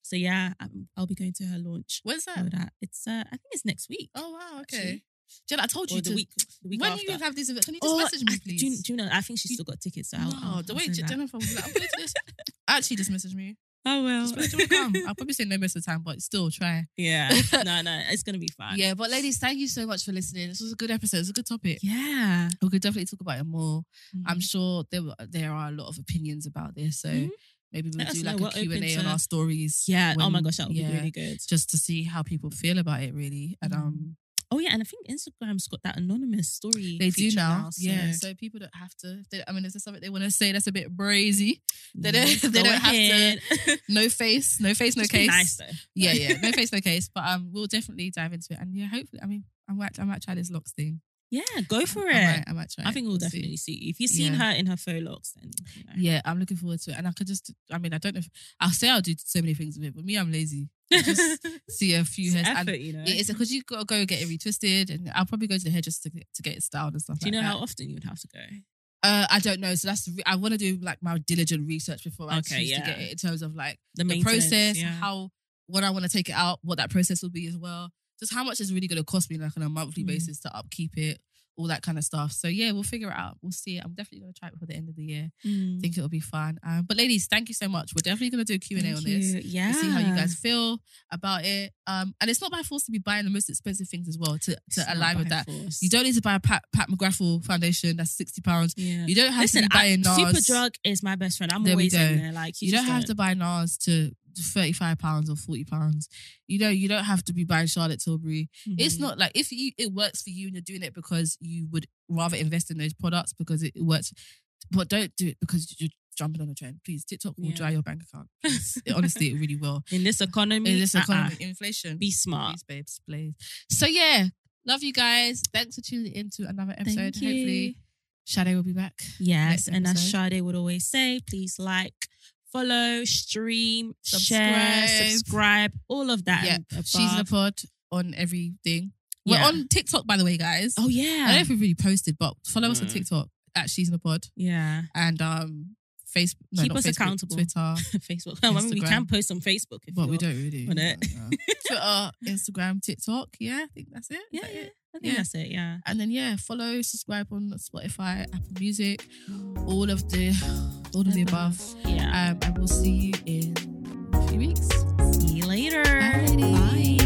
Speaker 4: So yeah, um, I'll be going to her launch.
Speaker 2: When's that?
Speaker 4: that. It's uh, I think it's next week.
Speaker 2: Oh wow, okay.
Speaker 4: actually.
Speaker 2: Jen, I told you
Speaker 4: the
Speaker 2: to.
Speaker 4: week. The week
Speaker 2: when
Speaker 4: after.
Speaker 2: you have these events, can you just
Speaker 4: Oh,
Speaker 2: message me,
Speaker 4: I-
Speaker 2: please?
Speaker 4: Do you, do you know? I think she's still got tickets. So I'll,
Speaker 2: no,
Speaker 4: I'll,
Speaker 2: the way. Jennifer was like, I'm going to this. Actually, just message me.
Speaker 4: Oh well.
Speaker 2: Just message me, come. I'll probably say no most of the time, but still try.
Speaker 4: yeah. No, no, it's gonna be fun.
Speaker 2: Yeah, but ladies, thank you so much for listening. This was a good episode. It's a good topic.
Speaker 4: Yeah.
Speaker 2: We could definitely talk about it more. I'm
Speaker 4: Mhm.
Speaker 2: sure there there are a lot of opinions about this, so
Speaker 4: Mhm.
Speaker 2: maybe we'll
Speaker 4: Let
Speaker 2: do like a Q and
Speaker 4: open
Speaker 2: A on our stories.
Speaker 4: Yeah. oh my gosh, that would
Speaker 2: yeah,
Speaker 4: be really good.
Speaker 2: Just to see how people feel about it, really. And um,
Speaker 4: Oh yeah, and I think Instagram's got that anonymous story.
Speaker 2: they do
Speaker 4: feature
Speaker 2: now.
Speaker 4: so-
Speaker 2: Yeah, so people don't have to. They, I mean, is there something they want to say that's a bit brazy? They don't-
Speaker 4: Yeah,
Speaker 2: they don't have to-
Speaker 4: ahead.
Speaker 2: No face, no face, no
Speaker 4: Just
Speaker 2: case.
Speaker 4: Nice though.
Speaker 2: Yeah, yeah, no face, no case. But um, we'll definitely dive into it. And yeah, hopefully, I mean, I might, I might try this locks thing.
Speaker 4: Yeah, go for
Speaker 2: I
Speaker 4: it.
Speaker 2: might, I might try.
Speaker 4: I think we'll,
Speaker 2: We'll see.
Speaker 4: definitely see. If you've seen
Speaker 2: Yeah.
Speaker 4: her in her faux locks, then you know.
Speaker 2: Yeah, I'm looking forward to it. And I could just, I mean, I don't know if I'll say I'll do so many things with it, but me, I'm lazy. I just see a few
Speaker 4: It's
Speaker 2: hairs. and
Speaker 4: effort, you know.
Speaker 2: It's because you got to go get it retwisted, and I'll probably go to the hair just to get, to get it styled and stuff.
Speaker 4: Do you know
Speaker 2: like
Speaker 4: how often you would have to go?
Speaker 2: Uh, I don't know. So that's re- I want to do like my diligent research before I
Speaker 4: Okay,
Speaker 2: choose to get it in terms of like
Speaker 4: The,
Speaker 2: the, process,
Speaker 4: yeah.
Speaker 2: how when I want to take it out, what that process will be as well. Just how much is really going to cost me like on a monthly
Speaker 4: Mm.
Speaker 2: basis to upkeep it, all that kind of stuff. So yeah, we'll figure it out. We'll see. I'm definitely going to try it before the end of the year.
Speaker 4: Mm.
Speaker 2: I think it'll be fun. Um, but ladies, thank you so much. We're definitely going to do a Q&A
Speaker 4: Thank
Speaker 2: on this.
Speaker 4: Yeah.
Speaker 2: See how you guys feel about it. Um, and it's not by force to be buying the most expensive things as well to, to align with that.
Speaker 4: force.
Speaker 2: You don't need to buy a Pat, Pat McGrathel foundation that's sixty pounds.
Speaker 4: Yeah.
Speaker 2: You don't have
Speaker 4: Listen,
Speaker 2: to be buying
Speaker 4: I,
Speaker 2: NARS.
Speaker 4: Superdrug is my best friend. I'm
Speaker 2: There
Speaker 4: always in there. Like
Speaker 2: You,
Speaker 4: you,
Speaker 2: don't have to buy NARS to thirty five pounds or forty pounds. You know, you don't have to be buying Charlotte Tilbury. It's
Speaker 4: Mhm.
Speaker 2: not like if you it works for you and you're doing it because you would rather invest in those products because it, works. But don't do it because you're jumping on a trend. Please, TikTok will
Speaker 4: Yeah.
Speaker 2: dry your bank account. It- honestly, it really will.
Speaker 4: in this economy.
Speaker 2: In this
Speaker 4: uh-uh.
Speaker 2: economy, inflation.
Speaker 4: Be smart.
Speaker 2: Please, babes, please. So yeah, love you guys. Thanks for tuning into another episode.
Speaker 4: Thank you.
Speaker 2: Hopefully, Sade will be back.
Speaker 4: Yes, and as. Sade would always say, please like, follow, stream, share,
Speaker 2: Subscribe.
Speaker 4: subscribe, all of that.
Speaker 2: yeah,
Speaker 4: and
Speaker 2: she's in the pod on everything. We're
Speaker 4: Yeah.
Speaker 2: on TikTok, by the way, guys.
Speaker 4: Oh yeah,
Speaker 2: I don't know if we really posted, but follow us on
Speaker 4: Mm.
Speaker 2: TikTok at She's in the Pod
Speaker 4: yeah.
Speaker 2: and um Facebook. No,
Speaker 4: Keep us
Speaker 2: Facebook,
Speaker 4: accountable.
Speaker 2: Twitter,
Speaker 4: Facebook. I mean, we can post on Facebook if
Speaker 2: but we don't really.
Speaker 4: on it.
Speaker 2: Twitter, Instagram, TikTok. Yeah, I think that's it.
Speaker 4: Yeah,
Speaker 2: that
Speaker 4: yeah.
Speaker 2: it?
Speaker 4: I think
Speaker 2: Yeah.
Speaker 4: that's it. Yeah.
Speaker 2: And then yeah, follow, subscribe on Spotify, Apple Music, all of the, all of the above.
Speaker 4: Yeah.
Speaker 2: Um, and we'll see you in a few weeks.
Speaker 4: See you later.
Speaker 2: Bye.